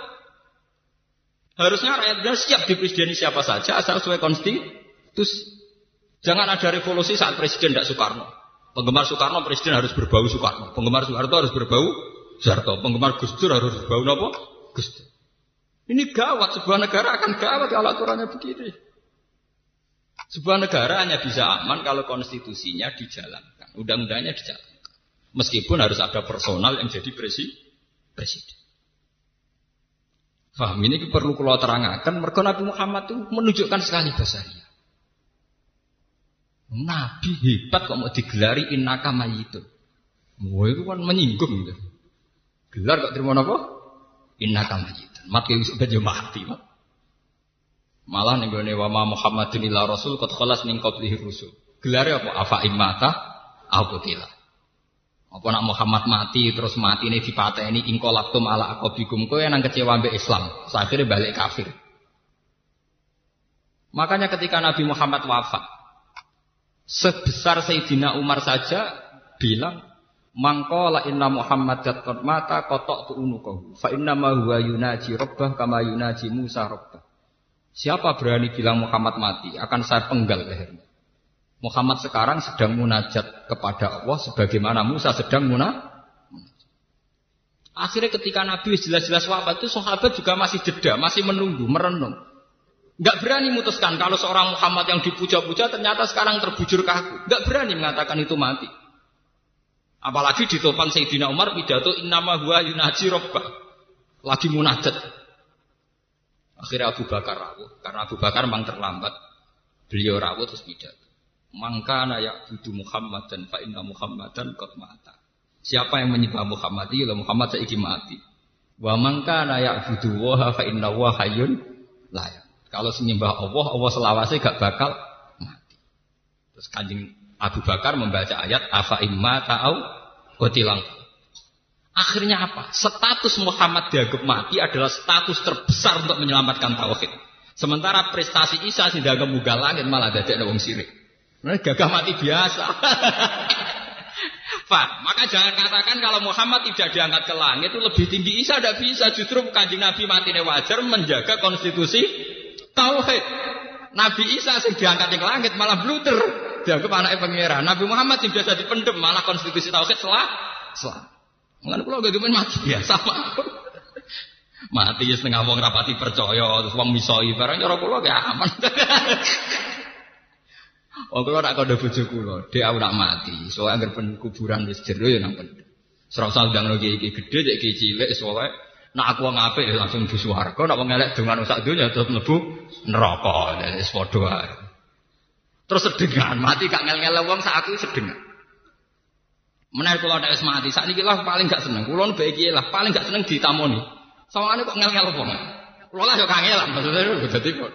Harusnya rakyat siap di presiden siapa saja asal sesuai konstitusi. Jangan ada revolusi saat presiden tidak Soekarno. Penggemar Soekarno presiden harus berbau Soekarno. Penggemar Soeharto harus berbau Soeharto. Penggemar Gus Dur harus berbau apa? Gus Dur. Ini gawat. Sebuah negara akan gawat kalau aturannya begini. Sebuah negara hanya bisa aman kalau konstitusinya dijalankan. Undang-undangnya dijalankan. Meskipun harus ada personal yang jadi presiden. Faham ini perlu kalau terangkan. Mereka Nabi Muhammad itu menunjukkan sekali basaria. Nabi hebat kok mau digelari innaka mayitun. Wah itu kan menyinggung. Gelar kok terima apa? Innaka mayitun. Mati wis udah mati. Malah nih gue wa Muhammadin illa rasul kot khalas ning qablihi rusul. Gelar apa? Afa imata aku tila. Apa nak Muhammad mati terus mati ini dipateni ingkolaktum ala akobikum kowe yang kecewa mbek Islam. Akhirnya balik kafir. Makanya ketika Nabi Muhammad wafat, sebesar Sayyidina Umar saja bilang Mangkola inna Muhammad qad mata kotok tu unukahu. Fa inna ma huwa yunaji rabbah kama yunaji Musa rabbah. Siapa berani bilang Muhammad mati akan saya penggal lehernya. Muhammad sekarang sedang munajat kepada Allah sebagaimana Musa sedang munajat. Akhirnya ketika Nabi jelas-jelas wafat itu sahabat juga masih jeda, masih menunggu, merenung. Gak berani memutuskan kalau seorang Muhammad yang dipuja-puja ternyata sekarang terbujur kaku. Gak berani mengatakan itu mati. Apalagi di topan Sayyidina Umar pidato innama huwa yunaji robbah. Lagi munajat. Akhirnya Abu Bakar rawuh. Karena Abu Bakar memang terlambat. Beliau rawuh terus pidato. Mangkana budu Muhammad dan fa inna Muhammadan qad mata. Siapa yang menyembah Muhammad ya Muhammad saiki mati. Wa mangkana budu wa fa inna wa hayyun layak. Kalau menyembah Allah, Allah selawase gak bakal mati. Terus kanjeng Abu Bakar membaca ayat afa imma ta'au kotilang. Akhirnya apa? Status Muhammad dianggap mati adalah status terbesar untuk menyelamatkan tauhid. Sementara prestasi Isa sih dianggap muga langit malah dadek wong sirik. Nah, gagah mati biasa. Pak, maka jangan katakan kalau Muhammad tidak diangkat ke langit itu lebih tinggi Isa tidak bisa. Justru kanjeng Nabi mati wajar menjaga konstitusi tauhid. Nabi Isa yang diangkat ke langit malah bluter. Dianggap anaknya pangeran. Nabi Muhammad yang biasa dipendem malah konstitusi tauhid selah selah. Mengenai pulau gak mati biasa pak. mati ya setengah wong rapati percaya terus wong misoi barang cara pulau gak aman. Oh kula nak kandha bojo dhek aku nak mati. So anggere pen kuburan wis ya nang. Serau sandang iki iki gedhe cek iki cilik soalé nak aku wong ya langsung di swarga, nak wong elek dongan sak donya terus mlebu neraka. Wis padha. Terus sedengan, mati gak ngel-ngel wong sak aku sedengan. Menaik kalau ada mati, saat ini lah paling gak seneng. Kulo baik lah, paling gak seneng ditamoni. Sama kok ngel-ngel apa? Kulo lah yo kangelan, maksudnya jadi kok.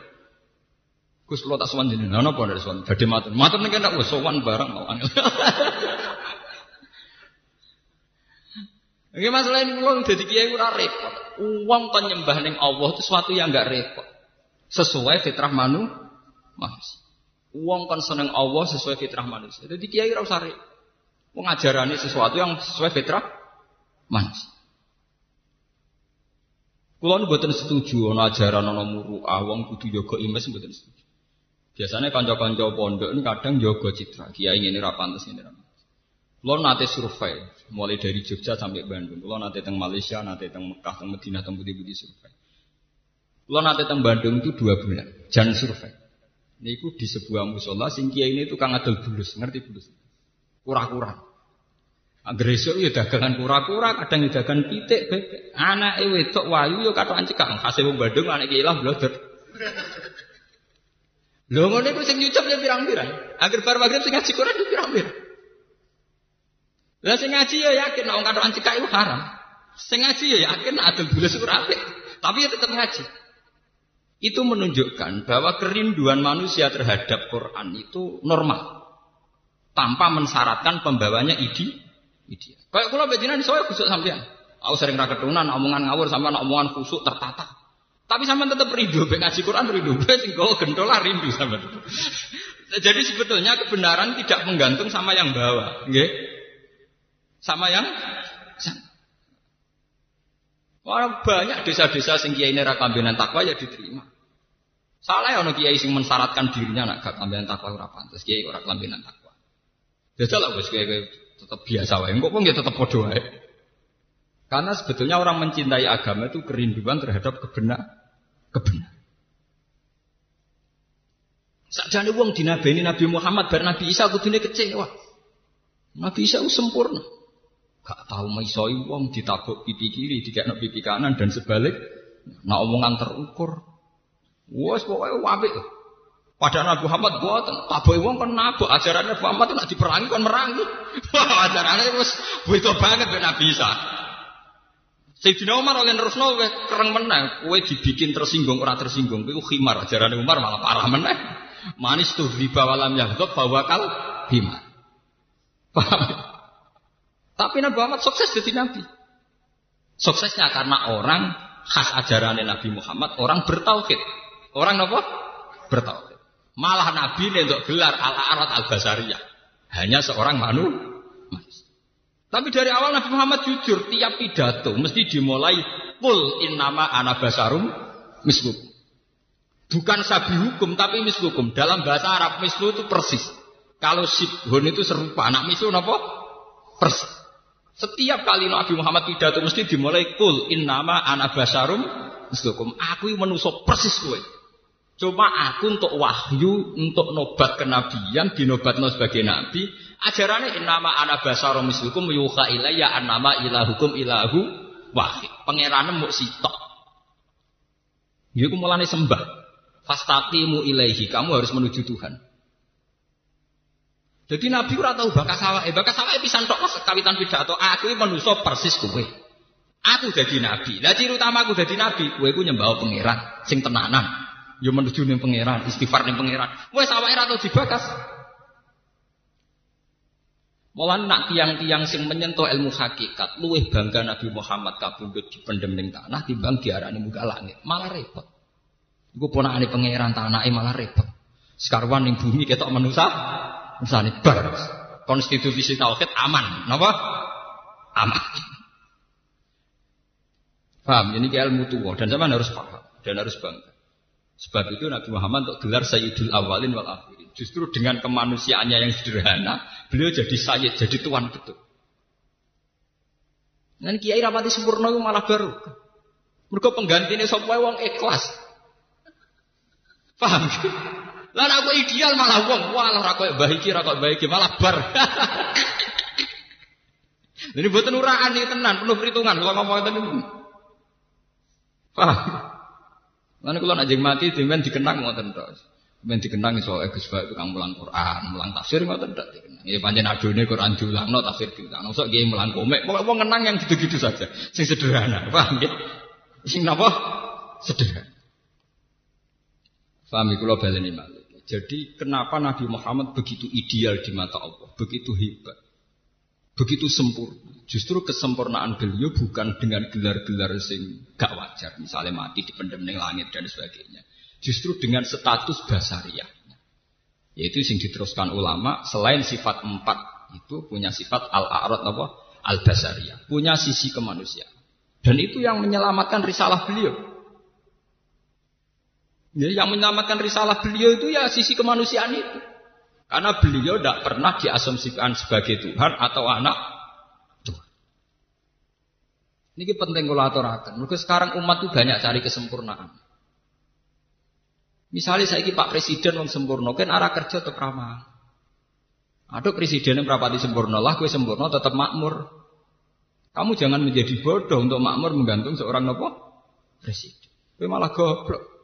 Gus kulo tak sowan jenengan, napa dari sowan? Badhe matur. Matur nek ndak wis sowan bareng mau angel. Ini masalah ini kulo dadi kiai ora repot. Uang kan nyembah ning Allah itu sesuatu yang enggak repot. Sesuai fitrah manu manusia. Uang kan seneng Allah sesuai fitrah manusia. Jadi kiai ora usah repot. Pengajarannya sesuatu yang sesuai fitrah manusia. Kulo mboten setuju ana ajaran ana muru awang kudu jaga imes mboten setuju. Biasanya kanca-kanca pondok ini kadang jaga citra. Kiai ini ra pantes ini ra. Nate survei mulai dari Jogja sampai Bandung. Kulo nate teng Malaysia, nate teng Mekah, teng Madinah, teng Budi-budi survei. Kulo nate teng Bandung itu dua bulan, jangan survei. Niku di sebuah musola sing kiai ini tukang adol bulus, ngerti bulus? Kura-kura. Agresor ya dagangan kura-kura, kadang ya dagangan pitik, bebek. Anak wedok wayu ya katokan cekak. Hasil wong Bandung anak kiai lah blodor. Lho ngono iku sing nyucup ya pirang-pirang. Agar bar magrib sing ngaji ya pirang-pirang. Lah sing ngaji ya yakin nek wong katokan cekak itu haram. Sing ngaji ya yakin adol bulus apik. Tapi ya tetap ngaji. Itu menunjukkan bahwa kerinduan manusia terhadap Quran itu normal. Tanpa mensyaratkan pembawanya ide ideal. Kayak kula bejinan soalnya khusuk sampean. Aku sering ra ketunan omongan ngawur sampean omongan khusuk tertata. Tapi sampean tetap rindu ben Quran rindu ben sing gendola rindu sampean. Jadi sebetulnya kebenaran tidak menggantung sama yang bawa, nggih. Sama yang Orang banyak desa-desa sing kiai ini rakambinan takwa ya diterima. Salah ya kiai sing mensyaratkan dirinya nak gak kambinan takwa ora pantes, kiai ora kambinan takwa. Jajal lah wis kiai tetap biasa wae. Engkau pun ya tetap podo wae. Karena sebetulnya orang mencintai agama itu kerinduan terhadap kebenar, kebenar. Sakjane wong dinabeni Nabi Muhammad bar Nabi Isa kudune kecewa. Nabi Isa itu sempurna. Gak tahu maisoi wong ditabuk pipi kiri, dikekno pipi kanan dan sebalik. Nah omongan terukur. Wes pokoknya apik. Padahal Nabi Muhammad buatan, taboy wong kan nabok ajarannya Muhammad itu nak diperangi kan merangi. Ajarannya wis butuh banget ben Nabi Isa. Sayyidina Umar oleh nerusno kereng meneh, kowe dibikin tersinggung ora tersinggung, kowe khimar ajaran Umar malah parah meneh. Manis tuh riba walam yaghdab bahwa kal himar. Tapi Nabi Muhammad sukses jadi nabi. Suksesnya karena orang khas ajaran Nabi Muhammad, orang bertauhid. Orang apa? Bertauhid. Malah Nabi untuk gelar ala arat al basariyah. Hanya seorang manu. Tapi dari awal Nabi Muhammad jujur, tiap pidato mesti dimulai kul innama ana basarum mislukum. Bukan sabi hukum tapi mislukum. Dalam bahasa Arab mislu itu persis. Kalau sibhun itu serupa. Anak mislu apa? Persis. Setiap kali Nabi Muhammad pidato mesti dimulai kul innama ana basarum mislukum. Aku menusuk persis kowe. Cuma aku untuk wahyu, untuk nobat kenabian, dinobatno sebagai nabi. Ajarannya nama anak basarum mislukum yuha ilayya nama ilahukum ilahu wahid. Pangerannya mau sitok. Iku mulane sembah. Fastaqimu ilaihi, kamu harus menuju Tuhan. Jadi Nabi ora tahu bakas sawah, eh bakas sawah pisan tok kawitan pidato. Aku manusia persis kowe. Aku jadi nabi. Lah ciri utama aku jadi nabi, kowe ku nyembah pangeran sing tenanan. Yo menuju ning pangeran, istighfar ning pangeran. Wes awake ra tau dibakas. Malah nak tiang-tiang sing menyentuh ilmu hakikat, luwih bangga Nabi Muhammad kabundut dipendem ning tanah timbang diarani muka langit. Malah repot. Iku ponakane pangeran tanake malah repot. Sekarwan ning bumi ketok manusa, misale bar. Konstitusi tauhid aman, napa? Aman. Paham? Ini ilmu tua dan zaman harus paham dan harus bangga. Sebab itu Nabi Muhammad untuk gelar Sayyidul Awalin wal Akhirin. Justru dengan kemanusiaannya yang sederhana, beliau jadi sayyid, jadi tuan betul. Dan kiai rapati sempurna itu malah baru. Mereka penggantinya sapa wong ikhlas. Paham? Lah aku ideal malah wong, walah ra koyo mbah iki ra koyo malah bar. Ini buatan uraan nih tenan, penuh perhitungan kalau ngomong itu. Paham? Mana kalau najeng mati dengan dikenang ngoten terus. Men dikenang iso Gus Bak tukang mulang Quran, mulang tafsir ngoten ndak dikenang. Ya pancen adone Quran diulangno, tafsir diulangno. Sok nggih mulang komik, pokoke wong kenang yang gitu-gitu saja. Sing sederhana, paham nggih? Sing napa? Sederhana. Paham kula baleni malih. Jadi kenapa Nabi Muhammad begitu ideal di mata Allah, begitu hebat, begitu sempurna. Justru kesempurnaan beliau bukan dengan gelar-gelar sing gak wajar, misalnya mati di pendem langit dan sebagainya. Justru dengan status basariah. Yaitu yang diteruskan ulama selain sifat empat itu punya sifat al-a'rad apa? Al-basariyah. Punya sisi kemanusiaan. Dan itu yang menyelamatkan risalah beliau. Ya, yang menyelamatkan risalah beliau itu ya sisi kemanusiaan itu. Karena beliau tidak pernah diasumsikan sebagai Tuhan atau anak ini penting kalau aturakan. Mereka sekarang umat itu banyak cari kesempurnaan. Misalnya saya ini Pak Presiden yang sempurna, kan arah kerja tetap ramah. Ada presiden yang di sempurna lah, gue sempurna tetap makmur. Kamu jangan menjadi bodoh untuk makmur menggantung seorang nopo presiden. Gue malah goblok.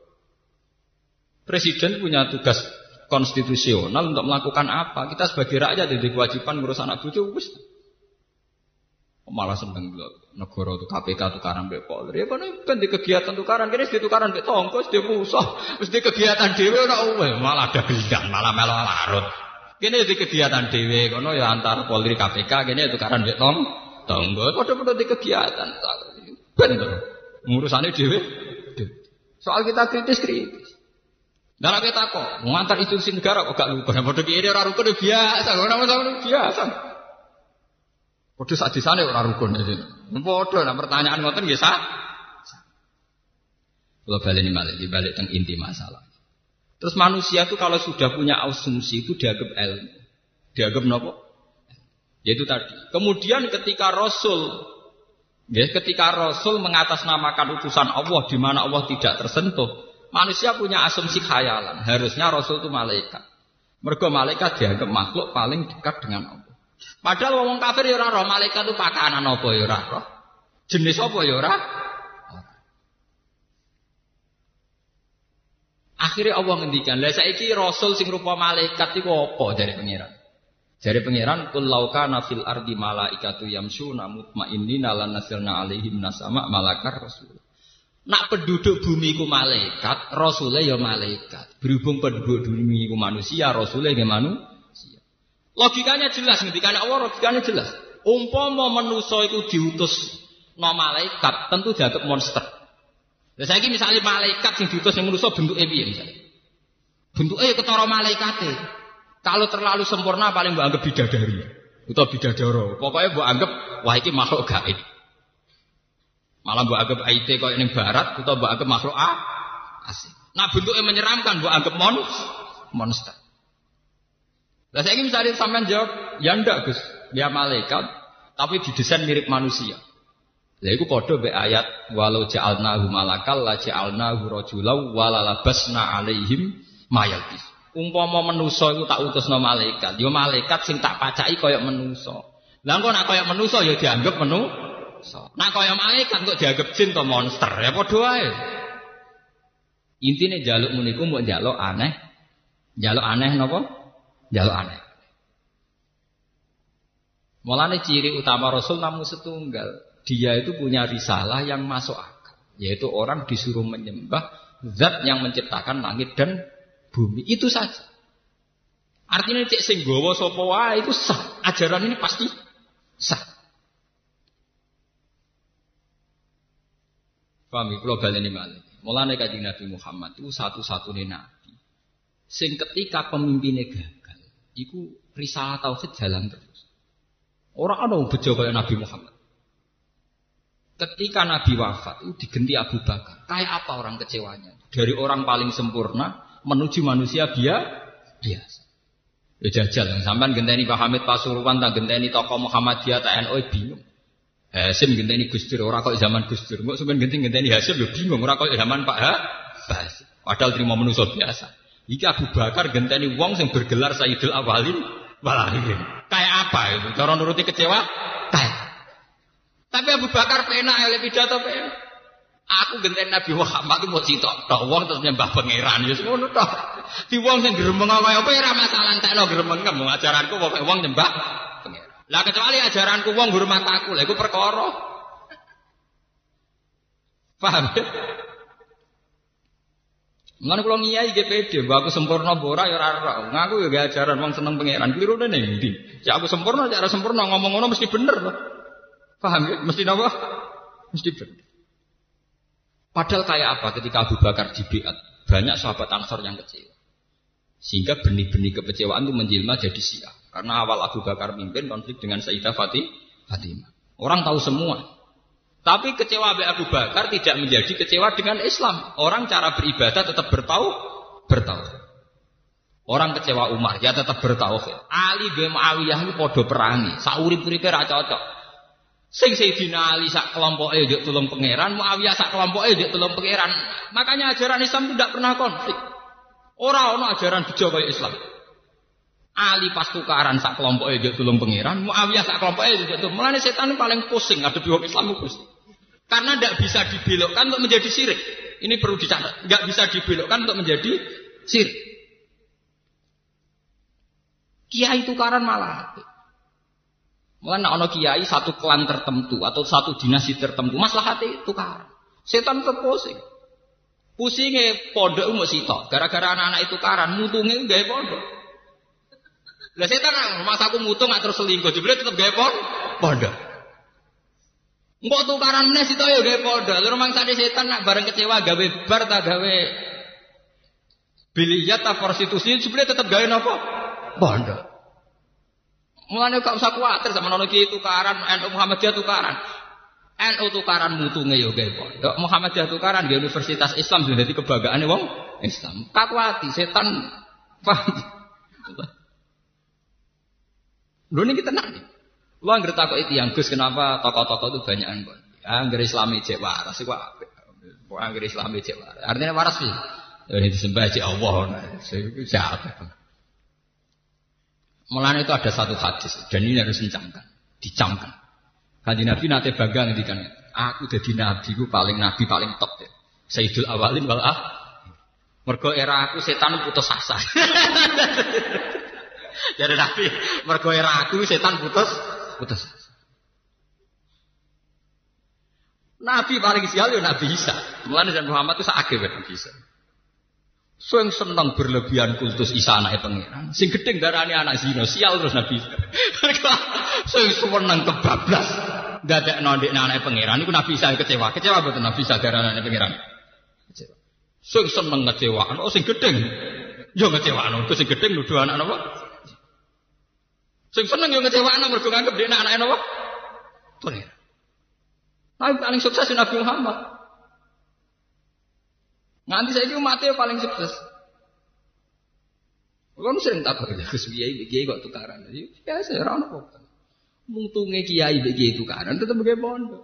Presiden punya tugas konstitusional untuk melakukan apa? Kita sebagai rakyat jadi kewajiban ngurus anak cucu, malah seneng loh negara itu KPK tukaran mbek Polri. Ya kono ben di kegiatan tukaran kene di tukaran mbek tongko di musuh, mesti kegiatan dhewe ora uwe, malah ada bidang, malah melo larut. Kene di kegiatan dhewe kono ya antar Polri KPK kene tukaran mbek tong tonggo. Padha-padha di kegiatan. Ben. Ngurusane dhewe. Soal kita kritis kritis. Dalam kita kok, mengantar institusi negara kok gak rukun. Padha kiri ora rukun biasa, ora biasa. Padha sadisane ora rukun iki. Padha nah pertanyaan ngoten sah. Kalau balik ini balik, dibalik tentang inti masalah. Terus manusia itu kalau sudah punya asumsi itu dianggap ilmu. Dianggap nopo? Yaitu tadi. Kemudian ketika Rasul, ya, ketika Rasul mengatasnamakan utusan Allah di mana Allah tidak tersentuh, manusia punya asumsi khayalan. Harusnya Rasul itu malaikat. Mergo malaikat dianggap makhluk paling dekat dengan Allah. Padahal wong kafir ya roh malaikat itu pakanan apa ya roh. Jenis apa ya ora? Akhirnya Allah ngendikan, "Lah saiki rasul sing rupa malaikat iku apa?" dari pangeran. Dari pangeran, "Qul law fil ardi malaikatu yamshuna mutmainnina lan nasilna alaihim nasama malakar rasul." Nak penduduk bumi ku malaikat, rasulnya ya malaikat. Berhubung penduduk bumi ku manusia, rasulnya ya manusia. Logikanya jelas, ngendikane Allah logikanya jelas. Umpama manusa iku diutus no malaikat, tentu dianggap monster. Lah saiki misalnya malaikat sing diutus ning manusa bentuke piye misalnya? Bentuke ketara malaikate. Kalau terlalu sempurna paling mbok anggap bidadari atau bidadara. Pokoknya mbok anggap wah iki makhluk gaib. Malah mbok anggap IT koyo ning barat atau mbok anggap makhluk A asing. Nah bentuknya menyeramkan mbok anggap monster. Lah saya ingin misalnya sampean jawab, ya ndak Gus, dia malaikat, tapi didesain mirip manusia. Lah iku padha be ayat walau ja'alnahu malakal la ja'alnahu rajulau walalabasna alaihim mayalbis. Umpama manusa iku tak utusno malaikat, ya malaikat sing tak pacaki kaya manusa. Lah kok nak kaya manusa ya dianggap manusa. Nak kaya malaikat kok dianggap jin atau monster, ya padha wae. Intine jaluk muniku mbok jaluk aneh. Jaluk aneh napa? jaluk aneh. Mulane ciri utama Rasul namun setunggal. Dia itu punya risalah yang masuk akal. Yaitu orang disuruh menyembah zat yang menciptakan langit dan bumi. Itu saja. Artinya cek sing gawa sapa wae sah. Ajaran ini pasti sah. Paham ya? Kalau baleni malih. Mulane kanjeng Nabi Muhammad itu satu-satunya nabi. Sing ketika pemimpinnya gagal Iku risalah tauhid jalan terus. Orang ada yang bejo kayak Nabi Muhammad. Ketika Nabi wafat itu digenti Abu Bakar. Kayak apa orang kecewanya? Dari orang paling sempurna menuju manusia dia biasa. Ya jajal, sampai genteni Pak Hamid Pasuruan, tak genteni tokoh Muhammadiyah, tak NU bingung. Hasim genteni Gus Dur, orang kok zaman Gus Dur. Kok sampean genteni Hasim ya bingung, orang kok zaman Pak Ha? Padahal terima manusia biasa. Iki Abu Bakar genteni wong sing bergelar Sayyidul Awalin walahin. Kayak apa itu? Cara nuruti kecewa? Kayak. Tapi Abu Bakar penak oleh pidato penak. Aku genteni Nabi Muhammad itu mau citok tok wong terus nyembah pangeran ya ngono tok. Di wong sing gremeng kaya apa ora masalah entekno gremeng kamu ajaranku pokoke wong nyembah. Lah kecuali ajaranku wong hormat aku, lha iku perkara. Paham? Mulane kula ngiyai pede, mbak aku sempurna mbok ora ya ora. Ngaku ya ajaran wong seneng pangeran. Klirune ning ndi? Ya aku sempurna, cara sempurna ngomong ngono mesti bener loh. Paham ya? Mesti napa? Mesti bener. Padahal kayak apa ketika Abu Bakar dibiat? Banyak sahabat Ansor yang kecewa. Sehingga benih-benih kekecewaan itu menjelma jadi Syiah. Karena awal Abu Bakar mimpin konflik dengan Sayyidah Fatih, Fatimah. Orang tahu semua. Tapi kecewa Abu Bakar tidak menjadi kecewa dengan Islam. Orang cara beribadah tetap bertau, bertau. Orang kecewa Umar ya tetap bertauhid. Ali bin Muawiyah itu podo perangi. Saurip-uripe ra cocok. Sing Sayyidina Ali sak kelompoke njuk tulung pangeran, Muawiyah sak kelompoke tulung pangeran. Makanya ajaran Islam tidak pernah konflik. Orang ono ajaran kaya Islam. Ali pas tukaran sak kelompoke njuk tulung pangeran, Muawiyah sak kelompoke njuk tulung. Mulane setan paling pusing ada wong Islam pusing. Karena tidak bisa dibelokkan untuk menjadi sirik. Ini perlu dicatat. Tidak bisa dibelokkan untuk menjadi sirik. Kiai tukaran malah. Mulai nak ono kiai satu klan tertentu atau satu dinasti tertentu, masalah hati tukaran. Setan terpusing. Pusingnya pondok mau sitok. Gara-gara anak-anak itu karan, mutungnya gaya pondok. Lah setan masa aku mutung terus selingkuh, jadi tetap gaya pondok. Engkau tukaran meneh sito ya gawe. Lho rumang tadi setan nak bareng kecewa gawe bar ta gawe biliyat ta prostitusi sebenarnya tetap gawe napa? Padha. Mulane gak usah kuatir sama nono ki tukaran NU Muhammadiyah tukaran. NU tukaran mutunge ya gawe padha. Muhammadiyah tukaran gawe Universitas Islam dadi kebanggaane wong Islam. Kakuati setan paham. Lho niki. Lu anggere takok itu yang Gus kenapa tokoh-tokoh itu banyak kok. Angger Islami cek waras iku apik. Kok angger Islami cek waras. Artinya waras sih. Ini disembah cek Allah. Siapa? Mulanya itu ada satu hadis dan ini harus dicamkan, dicamkan. Kanji Nabi nate bangga ngendikan, aku jadi nabi, aku paling nabi paling top deh. Sayyidul awalin wal ah. Mergo era aku setan putus asa. jadi nabi, mergo era aku setan putus putus Nabi paling sial ya Nabi Isa. Mulane dan Muhammad itu sakit Nabi Isa. Sing seneng berlebihan kultus Isa anaknya pangeran. Sing gedeng darahnya anak zina, sial terus Nabi Isa. Sing seneng kebablas. Dadak nondik anaknya pangeran itu Nabi Isa kecewa. Kecewa betul Nabi Isa darah anaknya pangeran. Kecewa. Sing seneng ngecewaan, oh sing gedeng. Yo ngecewaan, sing gedeng nuduh anak apa? Sing seneng yo ngecewakno mergo nganggep dia anak napa? Pangeran. Nabi paling sukses Nabi Muhammad. Nganti saya itu mati paling sukses. Kan sering tak kerja ke kiai, kiai kok tukaran. Biasa, orang apa? Mutunge kiai, kiai tukaran, tetap begitu pondok.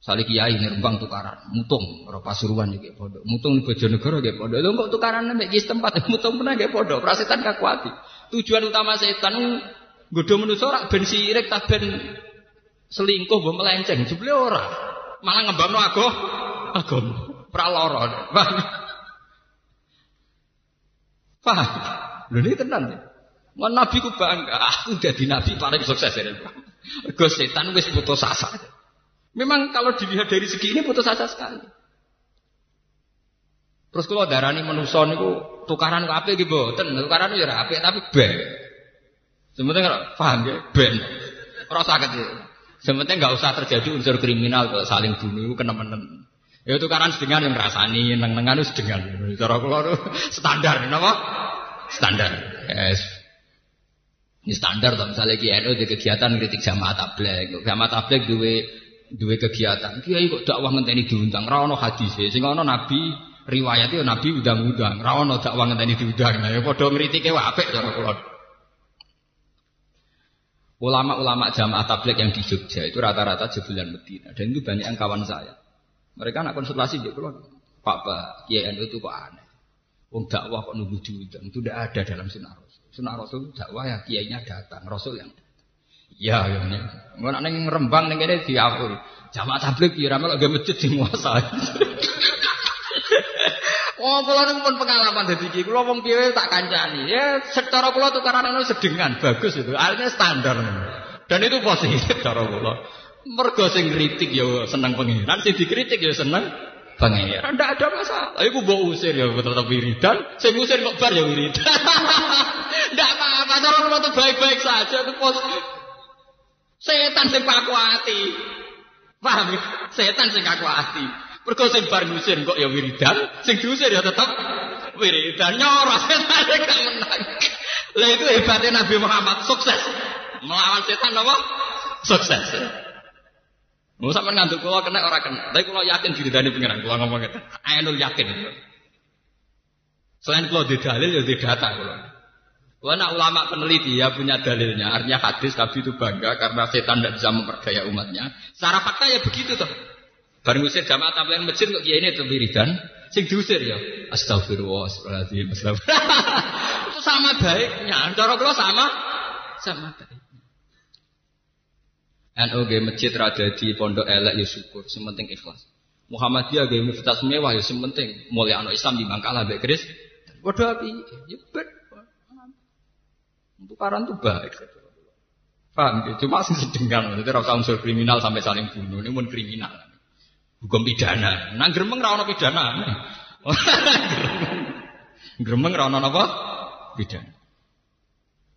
Sali kiai nerbang tukaran, mutung, orang pasuruan juga pondok, mutung di Bojonegoro juga pondok. Lo kok tukaran nih di tempat, mutung pernah juga pondok. Prasetan kakuati. Tujuan utama setan godho manusa ora ben sirik ta ben selingkuh mbok melenceng. Jebule ora. Malah ngembangno ago agama. Pra lara. Paham? Lho ini tenan. Mau nabi ku bangga, aku jadi nabi paling sukses ya. Gue setan wis putus asa. Memang kalau dilihat dari segi ini putus asa sekali. Terus kalau darani manusa niku tukaran kok apik iki mboten, tukaran ya ora tapi ben. Sementing paham ya, ben. Ora sakit ya. Sementing enggak usah terjadi unsur kriminal kalau saling bunuh menen. Ya tukaran sedengan yang rasani, neng-nengan itu sedengan. Cara kula standar napa? Standar. Yes. Ini standar toh misalnya KNU di kegiatan kritik jamaah tabligh. Jamaah tabligh duwe duwe kegiatan. Kiai kok dakwah ngenteni diundang ra ono hadis. Sing ono nabi riwayat itu Nabi udang-udang, rawon ono dakwah ngenteni diundang. Nah, ya padha ngritike wae apik cara kula. Ulama-ulama jamaah tabligh yang di Jogja itu rata-rata jebulan Medina dan itu banyak yang kawan saya. Mereka nak konsultasi di kula, Pak Pak Kiai itu kok aneh. Wong dakwah kok nunggu diundang itu tidak ada dalam sunnah Rasul. Sunnah Rasul dakwah ya kiainya datang, Rasul yang Ya, ya. Mau nak neng Rembang ini diatur. Jamaah tabligh kira malah gak masjid sing Oh, kula niku pun pengalaman dadi iki. Kula wong piye tak kancani. Ya secara kula tukaran ono sedengan bagus itu. Artinya standar. Dan itu positif cara kula. Mergo sing kritik ya seneng pengiran, sing dikritik ya seneng pangeran. Ndak ada masalah. Iku mbok usir ya tetep wiridan, sing usir kok bar ya wiridan. Ndak apa-apa, cara kula tuh baik-baik saja itu positif. Setan sing hati. Paham ya? Setan sing hati. Mergo sing bar kok ya wiridan, sing diusir ya tetep wiridan nyoros setan gak menang. Lah itu hebatnya Nabi Muhammad sukses. Melawan setan apa? Sukses. Mau sampe ngantuk kula kena ora kena. Tapi kula yakin diridani pengiran kula ngomong ngeten. Ainul yakin. Selain kula di dalil ya di data kula. Kula nak ulama peneliti ya punya dalilnya. Artinya hadis Nabi itu bangga karena setan tidak bisa memperdaya umatnya. Secara fakta ya begitu toh. Bareng usir jamaah tabligh masjid kok kiai ini itu wiridan, sing diusir ya. Astagfirullah, astagfirullah, astagfirullah. itu sama baiknya. Cara kula sama sama baik. NU ge masjid rada di pondok elek ya syukur, sementing ikhlas. Muhammadiyah ge universitas mewah ya sementing mulai anak Islam di Bangkalan mbek Kris. Padha api, ya. Untuk karan tuh baik. Paham? Cuma sih sedengan, itu rasa unsur kriminal sampai saling bunuh, ini pun kriminal. Hukum pidana. Nah gremeng ra ono pidana. gremeng ra ono apa? Pidana.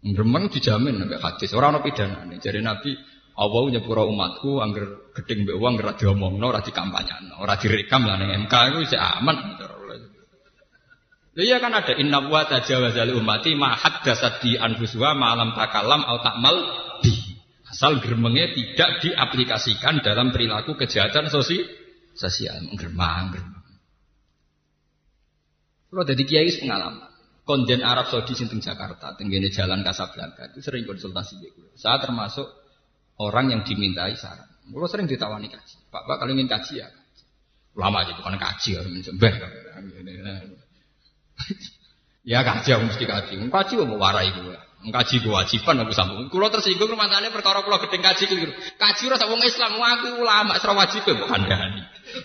Gremeng dijamin sampai hadis, ora ono pidana. Jadi Nabi Allah nyepura umatku angger gedeng mbek wong ora diomongno, ora dikampanyano, ora direkam lah ning MK iku wis aman. Iya kan ada inna wa tajawaza li ummati ma haddatsat di anfusuha ma lam takalam au takmal bi. Asal geremenge tidak diaplikasikan dalam perilaku kejahatan sosi sosial geremang geremang. Kalau dari kiai pengalaman. Konden Arab Saudi sinting Jakarta, tenggene jalan Kasablanka itu sering konsultasi Saya termasuk orang yang dimintai saran. Kalau sering ditawani kaji. Pak, Pak kalau ingin kaji ya. Lama aja bukan kaji ya, sembah. Ya kaji aku mesti kaji. Kaji mau warai gue. Kaji kewajiban aku sambung. Kalau tersinggung rumah tanya perkara kalau gedeng kaji keliru. Kaji rasa wong Islam, aku ulama, serah wajib ya bukan dani.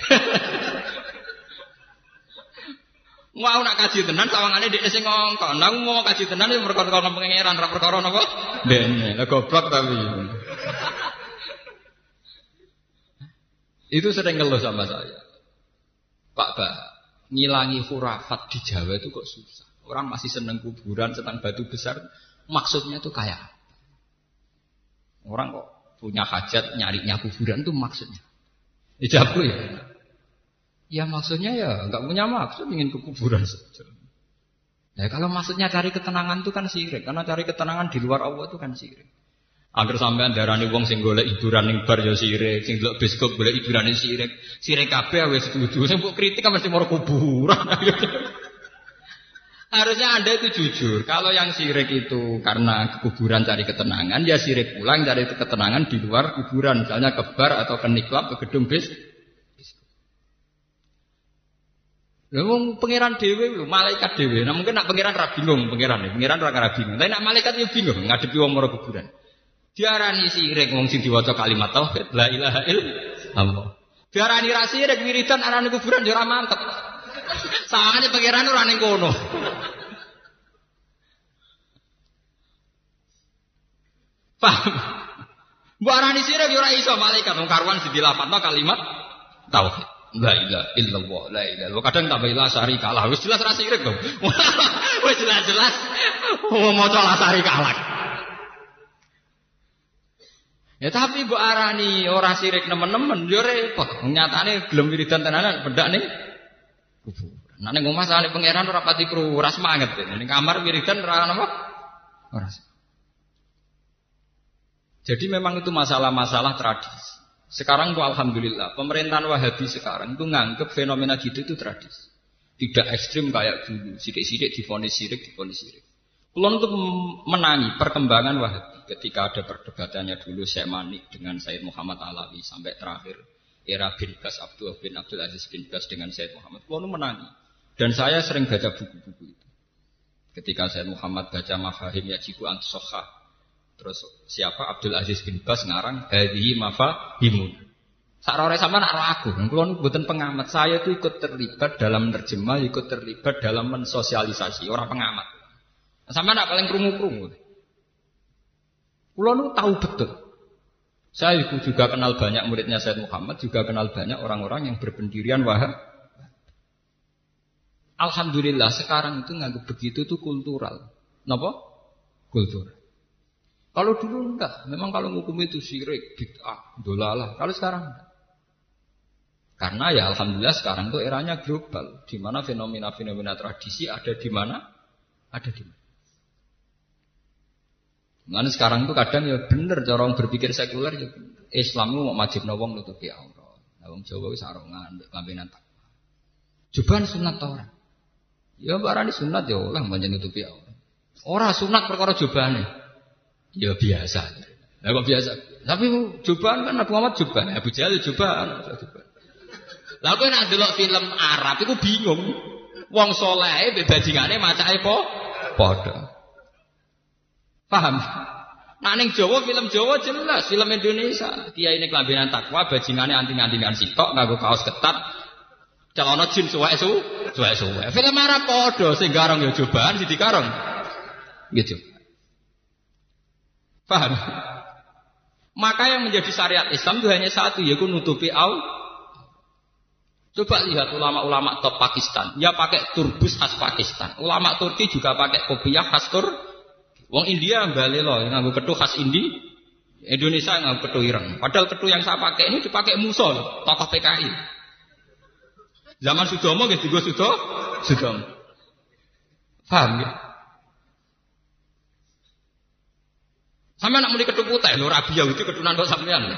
Mau nak kaji tenan sawangane di sing ngongkon. Nah, mau kaji tenan ya perkara ngomong pangeran, ora perkara napa? Dene, lah goblok tapi. Itu sering ngeluh sama saya. Pak Bah, ngilangi hurafat di Jawa itu kok susah. Orang masih seneng kuburan, senang batu besar. Maksudnya itu kayak apa? Orang kok punya hajat nyarinya kuburan itu maksudnya. Ijabku ya. Ya maksudnya ya nggak punya maksud ingin ke kuburan saja. Ya kalau maksudnya cari ketenangan itu kan sirik, karena cari ketenangan di luar Allah itu kan sirik. Agar sampean darani wong sing golek hiburan ning bar ya sirik, sing delok bioskop golek hiburan ning sirik. Sirik kabeh wis setuju. Sing mbok kritik kan mesti mau kuburan. Harusnya Anda itu jujur. Kalau yang sirik itu karena kuburan cari ketenangan, ya sirik pulang cari ketenangan di luar kuburan. Misalnya ke bar atau ke niklab, ke gedung bis. Wong pangeran lho, malaikat dhewe. Nah mungkin nak pangeran ra bingung, pangeran, pangeran ra bingung. Tapi nak malaikat yo bingung ngadepi wong mara kuburan. Diarani sirik wong sing diwaca kalimat tauhid la ilaha illallah. Diarani ra sirik wiridan arane kuburan yo mantep. Sawangane pangeran ora ning kono. Paham? Mbok arani yo ora iso malaikat wong karuan dilafadzno kalimat tauhid. La ilaha illallah, la ilaha Kadang tambah ilah sari kalah. Wis jelas ra sirik dong. Wis jelas-jelas wong maca lasari kalah. Ya tapi bu arani ora sirik nemen-nemen yo repot. Nyatane gelem wiridan tenanan bedak nih kubur. Nah ning omah sane pangeran ora pati kru, ora semangat. Ning kamar wiridan ora napa? Ora. Jadi memang itu masalah-masalah tradisi. Sekarang tuh alhamdulillah pemerintahan Wahabi sekarang itu nganggep fenomena gitu itu tradisi. Tidak ekstrim kayak dulu. Sidik-sidik difonis sirik, difonis sirik. Kulon untuk menangi perkembangan Wahabi ketika ada perdebatannya dulu Syekh Manik dengan Said Muhammad Alawi sampai terakhir era bin Bas Abdul bin Abdul Aziz bin Bas dengan Said Muhammad. Kulon menangi. Dan saya sering baca buku-buku itu. Ketika Said Muhammad baca Mafahim Yajibu Antusoha. Terus siapa Abdul Aziz bin Bas ngarang Hadihi Mafahimun. Sarore sama nak aku, kulon buatan pengamat. Saya itu ikut terlibat dalam terjemah, ikut terlibat dalam mensosialisasi orang pengamat. Sama nak paling kerungu-kerungu. Kulon tahu betul. Saya juga kenal banyak muridnya Said Muhammad, juga kenal banyak orang-orang yang berpendirian wahab. Alhamdulillah sekarang itu nggak begitu itu kultural. Napa? Kultural. Kalau dulu enggak, memang kalau hukum itu syirik, bid'ah, dolalah. Kalau sekarang enggak. Karena ya alhamdulillah sekarang itu eranya global, di mana fenomena-fenomena tradisi ada di mana, ada di mana. Mana sekarang itu kadang ya bener cara orang berpikir sekuler ya. Islam itu mau wajib nawang nutupi aurat. Nawang Jawa itu sarongan, lambenan tak. Cobaan sunat orang. Ya barani sunat ya oleh banyak nutupi aurat. Orang sunat perkara cobaan Ya biasa. Ya kok biasa. Tapi cobaan kan Nabi Muhammad cobaan, Abu Jahal cobaan. cobaan. Lah kowe nak delok film Arab iku bingung. Wong saleh mbek bajingane macake po padha. Paham? Nah ning Jawa film Jawa jelas, film Indonesia. Kiai ini kelambinan takwa, bajingane anting-antingan sitok nganggo kaos ketat. Celana jin suwek su, suwek suwek. Film Arab padha sing garong ya cobaan sing dikarong. Gitu. Paham? Maka yang menjadi syariat Islam itu hanya satu, yaitu nutupi au Coba lihat ulama-ulama top Pakistan. Ya pakai turbus khas Pakistan. Ulama Turki juga pakai kopiah khas Tur. Wong India balik loh, nganggo ketu khas Indi. Indonesia nganggo ketu ireng. Padahal ketu yang saya pakai ini dipakai Musol, tokoh PKI. Zaman Sudomo gitu gue Sudo, Sudomo. Paham ya? Sama nak mulai ketu putih, lo rabi Yahudi ketunan kok sampean.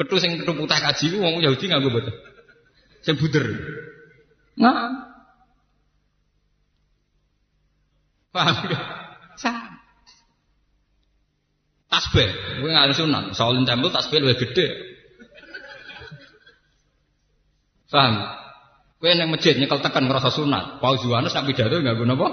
Ketu sing ketu putih kaji, wong Yahudi nganggo betul. Sing buder. Nah. Paham gak? Sama. Tasbih, gue nggak sunat. Shaolin Temple tasbih lebih gede. Paham? Gue yang masjid nyekel tekan ngerasa sunat. Paus Yohanes nak pidato nggak guna apa?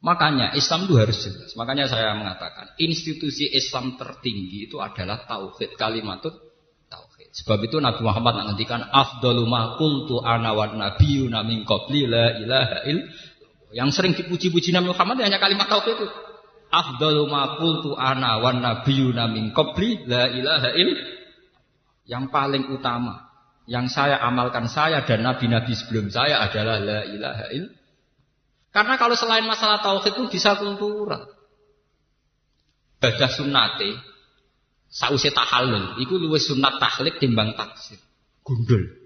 Makanya Islam itu harus jelas. Makanya saya mengatakan institusi Islam tertinggi itu adalah tauhid kalimatut tauhid. Sebab itu Nabi Muhammad menghentikan afdalu ma qultu ana wa nabiyyuna min qabli la ilaha il yang sering dipuji-puji Nabi Muhammad hanya kalimat tauhid itu. Afdalu ma qultu ana wa nabiyyuna min qabli la ilaha il yang paling utama yang saya amalkan saya dan nabi-nabi sebelum saya adalah la ilaha illallah karena kalau selain masalah tauhid itu bisa kultural. Badah sunnate sause tahallul iku luwih sunat tahlik timbang taksir. Gundul.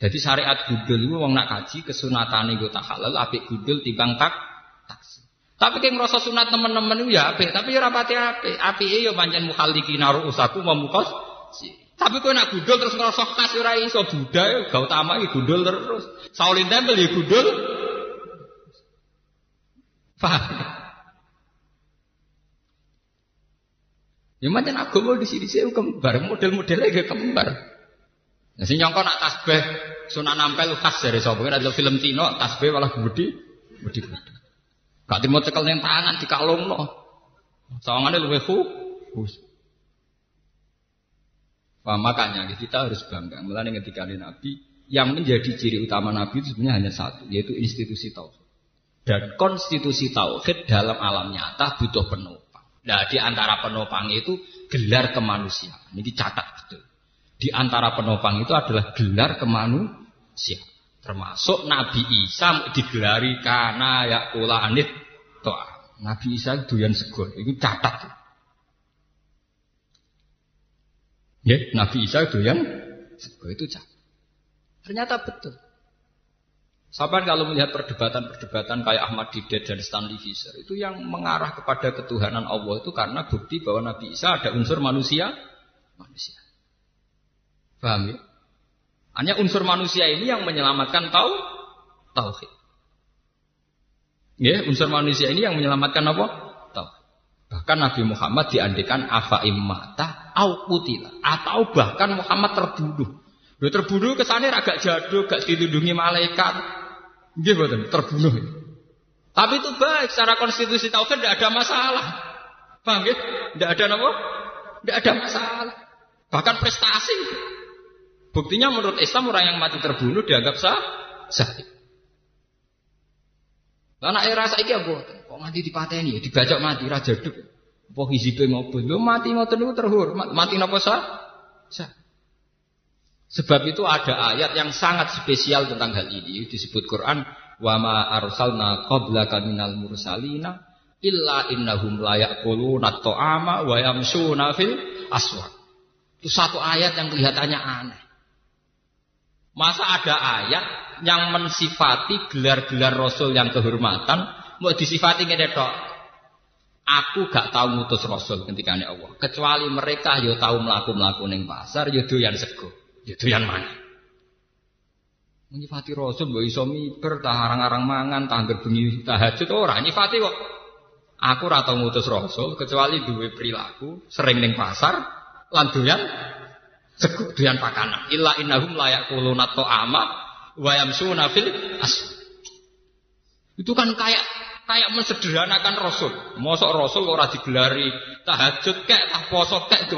Jadi syariat gundul itu wong nak kaji kesunatane go tahallul apik gundul timbang tak taksir. Tapi kayak ngerasa sunat teman-teman itu ya tapi ya rapati apik. Apike ya pancen mukhaliki naruh usaku memukos. Tapi kau nak gundul terus ngerasa khas ora iso budaya gak utama iki gundul terus. Saulin tempel ya gundul Paham? Ya macam agama di sini saya kembar, model-modelnya kayak kembar. Nah, si nyongko nak tasbih sunah nampel khas dari sapa ada film Tino tasbih malah gede, gede gede. Gak mau cekel yang tangan di kalung no. Sawangannya lebih khusus. Nah, makanya kita harus bangga. Mulai ketika Nabi yang menjadi ciri utama Nabi itu sebenarnya hanya satu, yaitu institusi tauhid. Dan konstitusi tauhid dalam alam nyata butuh penopang. Nah, di antara penopang itu gelar kemanusiaan. Ini dicatat betul. Di antara penopang itu adalah gelar kemanusiaan. Termasuk Nabi Isa digelari karena ya kula anit toa. Nabi Isa doyan segon. Itu catat. Ya, Nabi Isa doyan segon itu catat. Ternyata betul. Sahabat kalau melihat perdebatan-perdebatan kayak Ahmad Didat dan Stanley Fisher itu yang mengarah kepada ketuhanan Allah itu karena bukti bahwa Nabi Isa ada unsur manusia, manusia. Paham ya? Hanya unsur manusia ini yang menyelamatkan tau, tauhid. Ya, unsur manusia ini yang menyelamatkan apa? Tauhid. Bahkan Nabi Muhammad diandikan afa immata au kutila atau bahkan Muhammad terbunuh. Dia terbunuh kesannya agak jadul, gak dilindungi malaikat, Nggih mboten, terbunuh. Tapi itu baik secara konstitusi tauhid tidak ada masalah. Paham ya? Tidak ada apa? Tidak ada masalah. Bahkan prestasi. Buktinya menurut Islam orang yang mati terbunuh dianggap sah sahih. Lah era saiki apa? Kok mati dipateni ya dibacok mati raja duk. Apa hizibe ngopo? Lho mati ngoten niku terhormat. Mati napa sah? Sah. Sebab itu ada ayat yang sangat spesial tentang hal ini disebut Quran wa ma arsalna qablaka minal mursalina illa innahum la yaquluna ta'ama wa yamshuna fil aswaq. Itu satu ayat yang kelihatannya aneh. Masa ada ayat yang mensifati gelar-gelar rasul yang kehormatan mau disifati ngene tok. Aku gak tahu ngutus rasul ketika Allah. Kecuali mereka yo tahu melaku-melaku ning pasar yo doyan sego. Yo doyan mana? Menyifati rasul mbok iso miber tah arang-arang mangan tah bengi tahajud ora nyifati kok. Aku ora tau ngutus rasul kecuali duwe perilaku sering ning pasar lan sego doyan pakanan. Illa innahum la yaquluna ta'ama wa yamsuna fil as. Itu kan kayak kayak mensederhanakan rasul. Mosok rasul ora digelari tahajud kek tah poso kek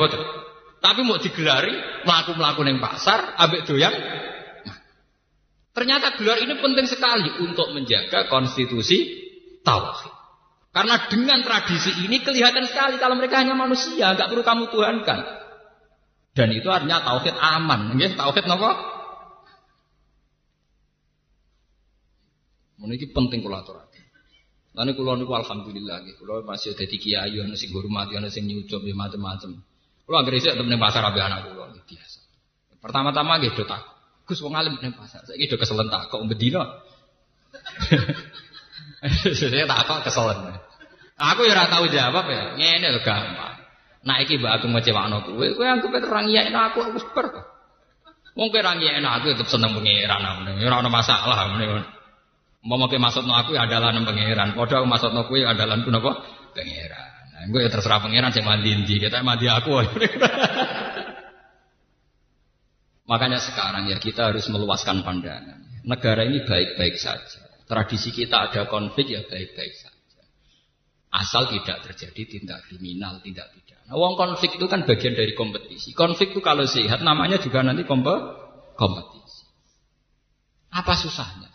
Tapi mau digelari melaku-melaku ning pasar ambek doyan Ternyata gelar ini penting sekali untuk menjaga konstitusi tauhid. Karena dengan tradisi ini kelihatan sekali kalau mereka hanya manusia, nggak perlu kamu tuhankan. Dan itu artinya tauhid aman, nggih, tauhid napa? Ini penting kula aturaken. Lan kula niku alhamdulillah nggih, kula masih dadi kiai ana sing hormati ana sing nyucup ya macam-macam. Kula anggere sik temen pasar ambek anak kula biasa. Pertama-tama nggih do tak. Gus wong alim ning pasar. Saiki do keselen tak kok bedino. Saya tak apa keselen. Aku ya ora tahu jawab ya. Ngene lho gampang. Nah iki mbak aku ngecewakno kowe, kowe anggap orang iyakno aku aku super. Wong kowe ora ngiyakno aku tetep seneng pangeran amene. Ora masalah amene. Mau makai maksudno aku ya adalah nang pangeran. Padha aku maksudno kowe adalah napa? Pangeran. Nah, gue ya terserah pangeran sing mandi ndi, kita mandi aku. Makanya sekarang ya kita harus meluaskan pandangan. Negara ini baik-baik saja. Tradisi kita ada konflik ya baik-baik saja. Asal tidak terjadi tindak kriminal, tindak. Wong konflik itu kan bagian dari kompetisi. Konflik itu kalau sehat namanya juga nanti kompetisi. Apa susahnya?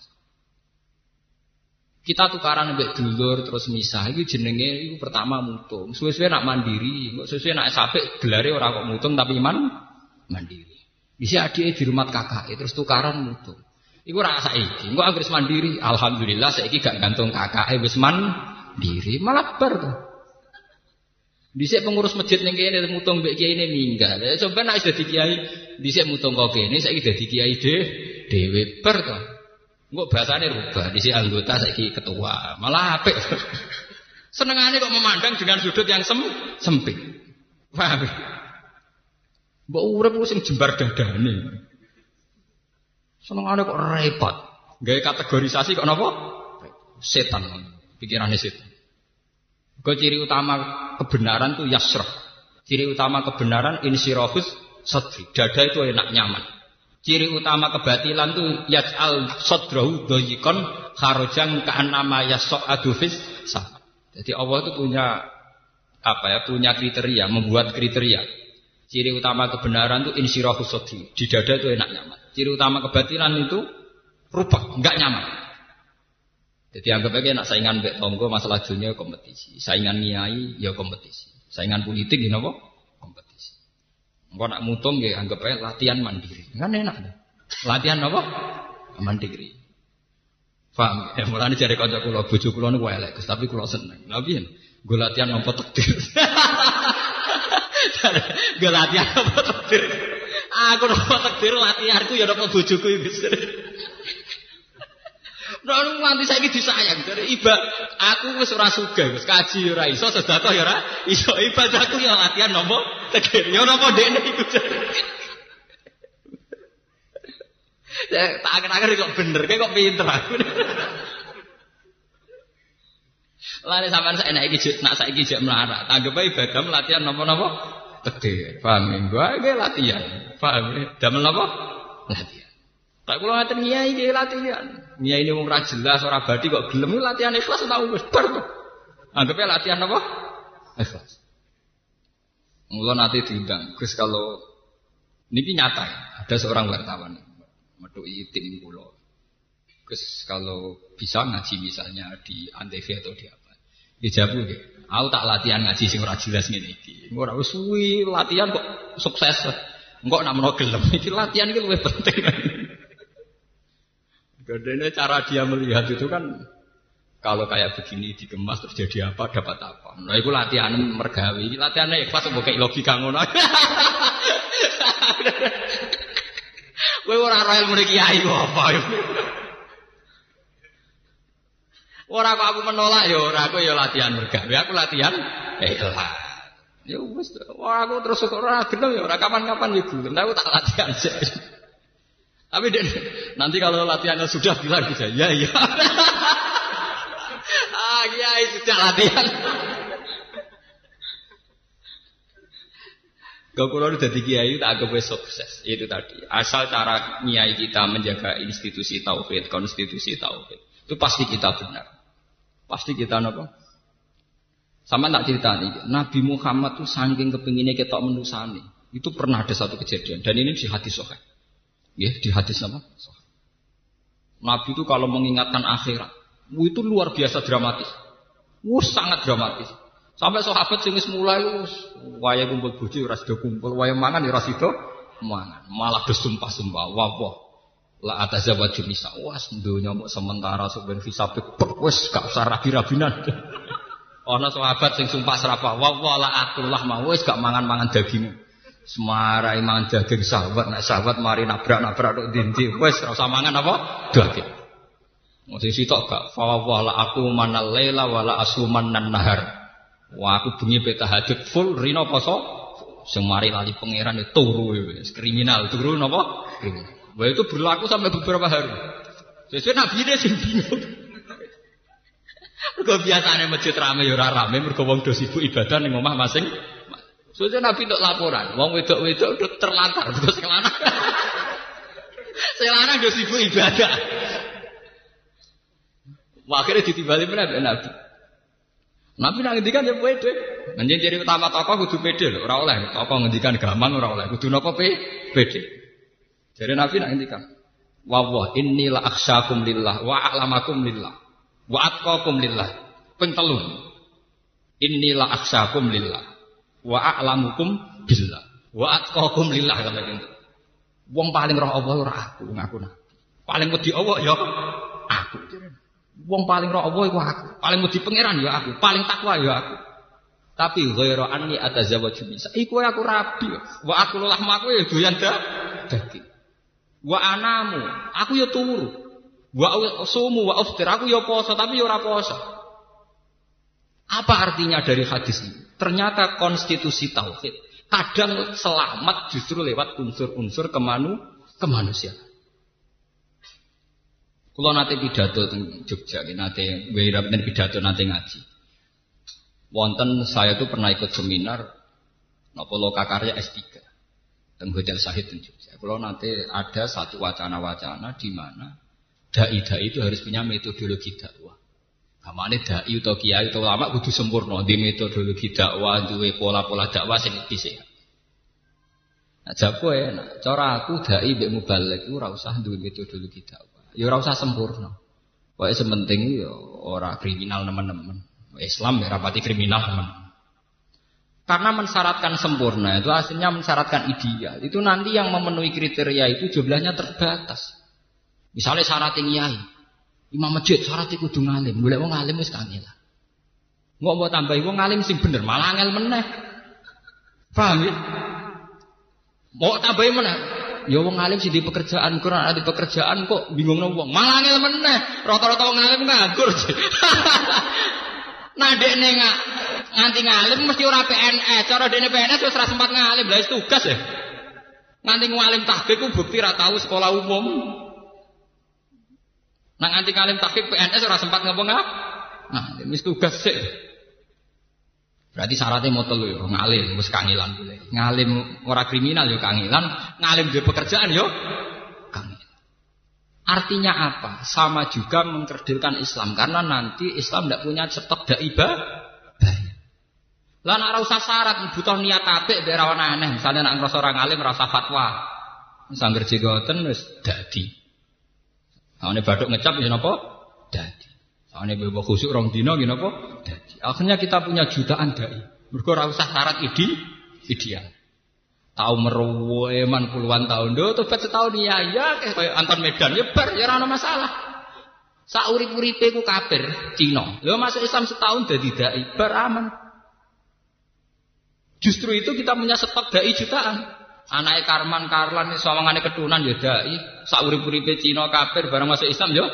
Kita tukaran mbek dulur terus misah itu jenenge itu pertama mutung. Suwe-suwe nak mandiri, kok suwe-suwe nak sapek gelare ora kok mutung tapi man mandiri. Bisa adike di rumah kakak terus tukaran mutung. Iku rasa iki. Engko anggere mandiri, alhamdulillah saiki gak gantung kakake wis mandiri, malah bar. Dhisik pengurus masjid ning kene mutung mbek kiai ini minggat. Ya coba nek dadi kiai dhisik mutung kok kene saiki dadi kiai de dhewe bar to. Engko bahasane rubah, dhisik anggota saiki ketua. Malah apik. Senengane kok memandang dengan sudut yang sem sempit. Paham? Mbok urip sing jembar dadane. Senengane kok repot. Gaya kategorisasi kok napa? Setan. Pikirannya setan. Kau ciri utama kebenaran tuh yasrah. Ciri utama kebenaran insirofus sadri. Dada itu enak nyaman. Ciri utama kebatilan tuh yas'al sadrahu doyikon kharojang ka'anama yasok adufis sah. Jadi Allah itu punya apa ya punya kriteria, membuat kriteria. Ciri utama kebenaran itu insirofus sadri. Di dada itu enak nyaman. Ciri utama kebatilan itu rubah, enggak nyaman. Jadi anggap aja nak saingan bek tonggo masalah dunia kompetisi, saingan niai ya kompetisi, saingan politik ini apa? Kompetisi. Engkau nak mutung ya anggap aja latihan mandiri, kan enak deh. Latihan apa? Mandiri. Paham? Ya mulane jare kanca kula bojo kula niku elek, tapi kula seneng. Piye? Gue latihan nopo takdir. Gue latihan nopo takdir. Aku nopo takdir latihanku ya nopo bojoku iki. Nah, nganti saiki disayang dari iba aku wis ora sugih, wis kaji ora iso, sedekah ya ora iso. Ibadahku ya latihan nopo takdir. Ya nopo dekne iku. Ya, tak akhir-akhir kok bener, kok pinter aku. Lari sampean saya naik iki nak saiki jek melarat. Anggap ae ibadah latihan nopo-nopo Tegir, paham ya? Gua ge latihan. Paham ya? Damel napa? Latihan. Tak kula ngaten ngiyai ge latihan. Ngiyai ini wong ra jelas ora badi kok gelem latihan ikhlas tau wis bar. Anggepe latihan apa? Ikhlas. Mula nanti diundang. Gus kalau ini nyata ya, ada seorang wartawan medui tim pulau. Gus kalau bisa ngaji misalnya di Antv atau di apa. Dijawab ya. Aku tak latihan ngaji sing ora jelas ngene iki. Ora latihan kok sukses. Engkok nak menawa gelem iki latihan iki luwih penting. Gadene cara dia melihat itu kan kalau kayak begini dikemas terus jadi apa dapat apa. Nah itu latihan mergawi, latihan ikhlas kayak logika ngono. Kowe ora ora ilmu kiai apa yo. Ora kok aku menolak ya ora aku ya latihan mergawe. Aku latihan ikhlas. Ya wis aku terus ora gelem ya ora kapan-kapan ya gelem. Aku tak latihan sih. Tapi deh, nanti kalau latihannya sudah bilang bisa, ya ya. ah kiai sudah latihan. Kalau udah jadi kiai tak agak sukses itu tadi. Asal cara kiai kita menjaga institusi tauhid, konstitusi tauhid itu pasti kita benar. Pasti kita nopo. Sama tak cerita nih, Nabi Muhammad tuh saking kepinginnya kita menusani. Itu pernah ada satu kejadian dan ini di hadis sohail. Ya, di hadis apa? Nabi itu kalau mengingatkan akhirat, itu luar biasa dramatis. Wuh, sangat dramatis. Sampai sahabat sing mulai wis waya kumpul bojo ora sida kumpul, waya mangan ya ora sida mangan. Malah bersumpah-sumpah, wah wah La atazawaju nisa. Was dunya mau sementara sok ben fisabik wis gak usah rabi-rabinan. Ana sahabat sing sumpah serapah, wa wala akullah mau wis gak mangan-mangan daging. Semarai mangan daging sahabat, nek sahabat mari nabrak-nabrak tok dindi, wis ora usah mangan apa? Daging. Masih sitok gak fa wala aku manal laila wala asuman nan nahar. Wah aku bengi peta hajat full rino poso sing mari lali pangeran itu turu wis kriminal, turu? Kriminal. Wah itu berlaku sampai beberapa hari. Sesuai Nabi ini sih bingung. Mergo biasane masjid rame ya rame mergo wong do sibuk ibadah ning omah masing. Sesuai Nabi untuk laporan, wong wedok-wedok udah terlantar terus kelana. Selana do sibuk ibadah. Wah, akhirnya ditimbali mana Nabi. Nabi nak ngendikan ya pede. Nanti jadi utama tokoh kudu pede lho, ora oleh. Tokoh ngendikan gampang ora oleh. Kudu napa pede. Jadi Nabi nak ngendikan, "Wa wa inni la akhsyakum lillah wa a'lamakum lillah wa atqakum lillah." Ping telu. Inni la akhsyakum lillah wa a'lamukum billah wa atqakum lillah kata gitu. Wong paling roh Allah ora aku ngaku nabi. Paling wedi Allah ya aku. Wong paling roh Allah iku aku. Paling wedi pangeran ya aku. Paling takwa ya aku. Tapi ghairu anni atazawwaju bisa. Iku aku rabi. Wa aku lahmaku ya doyan daging. Wa anamu, aku ya turu. Wa sumu wa uftir, aku ya poso tapi ya ora poso. Apa artinya dari hadis ini? Ternyata konstitusi tauhid kadang selamat justru lewat unsur-unsur kemanu kemanusiaan. Kalau nanti pidato di Jogja, nanti wirab dan pidato nanti ngaji. Wonten saya tuh pernah ikut seminar nopo lokakarya S3 dan Hotel Sahid dan Jogja. Kalau nanti ada satu wacana-wacana di mana dai-dai itu harus punya metodologi dakwah. Kamane dai atau kiai atau lama kudu sempurna di metodologi dakwah, duwe pola-pola dakwah sing bisa. Nah, jago nah, cara aku dai mbek mubalek itu ora usah duwe metodologi dakwah. Ya ora usah sempurna. Wae sementing ya ora kriminal teman-teman. Islam ya rapati kriminal teman. Karena mensyaratkan sempurna itu aslinya mensyaratkan ideal. Itu nanti yang memenuhi kriteria itu jumlahnya terbatas. Misalnya syarat yang yai. Imam masjid syarat itu kudu ngalim. Boleh wong ngalim wis kangelan. Nggak mau tambahi wong ngalim sing bener malah ngel meneh. Paham ya? Mau tambahi mana? Ya wong ngalim sih di pekerjaan kurang ada pekerjaan kok bingung wong. Malah ngel meneh. Rata-rata wong ngalim nganggur. nah dekne nggak nganti ngalim mesti ora PNS. Cara dene PNS wis ora sempat ngalim, lha tugas ya. Nganti ngalim tahqiq ku bukti tahu sekolah umum. Nah nganti ngalim tahqiq PNS ora sempat ngapa ngap. Nah, wis tugas sih. Berarti syaratnya mau telu ya, ngalim, wis kangilan boleh. Ngalim ora kriminal yo kangilan, ngalim di pekerjaan yo kangilan. Artinya apa? Sama juga mengkerdilkan Islam karena nanti Islam tidak punya stok daibah Lah nak usah syarat, butuh niat apik biar aneh. Misalnya nak ngrasa ora ngalim rasa fatwa. Sangger jigoten wis dadi. Awene baduk ngecap ya napa? Dadi. Awene bebo khusuk rong dina ya napa? Dadi. Akhirnya kita punya jutaan dai. Mergo ora usah syarat ide ideal. Tahu meruweman puluhan tahun do tobat setahun ya ya kayak Anton Medan ya bar ya ora masalah. Saurip-uripe ku kafir Cina. Lho masuk Islam setahun dadi dai bar aman. Justru itu kita punya stok dai jutaan. Anaknya Karman Karlan sawangane keturunan ya dai. Saurip-uripe Cina kafir barang masuk Islam ya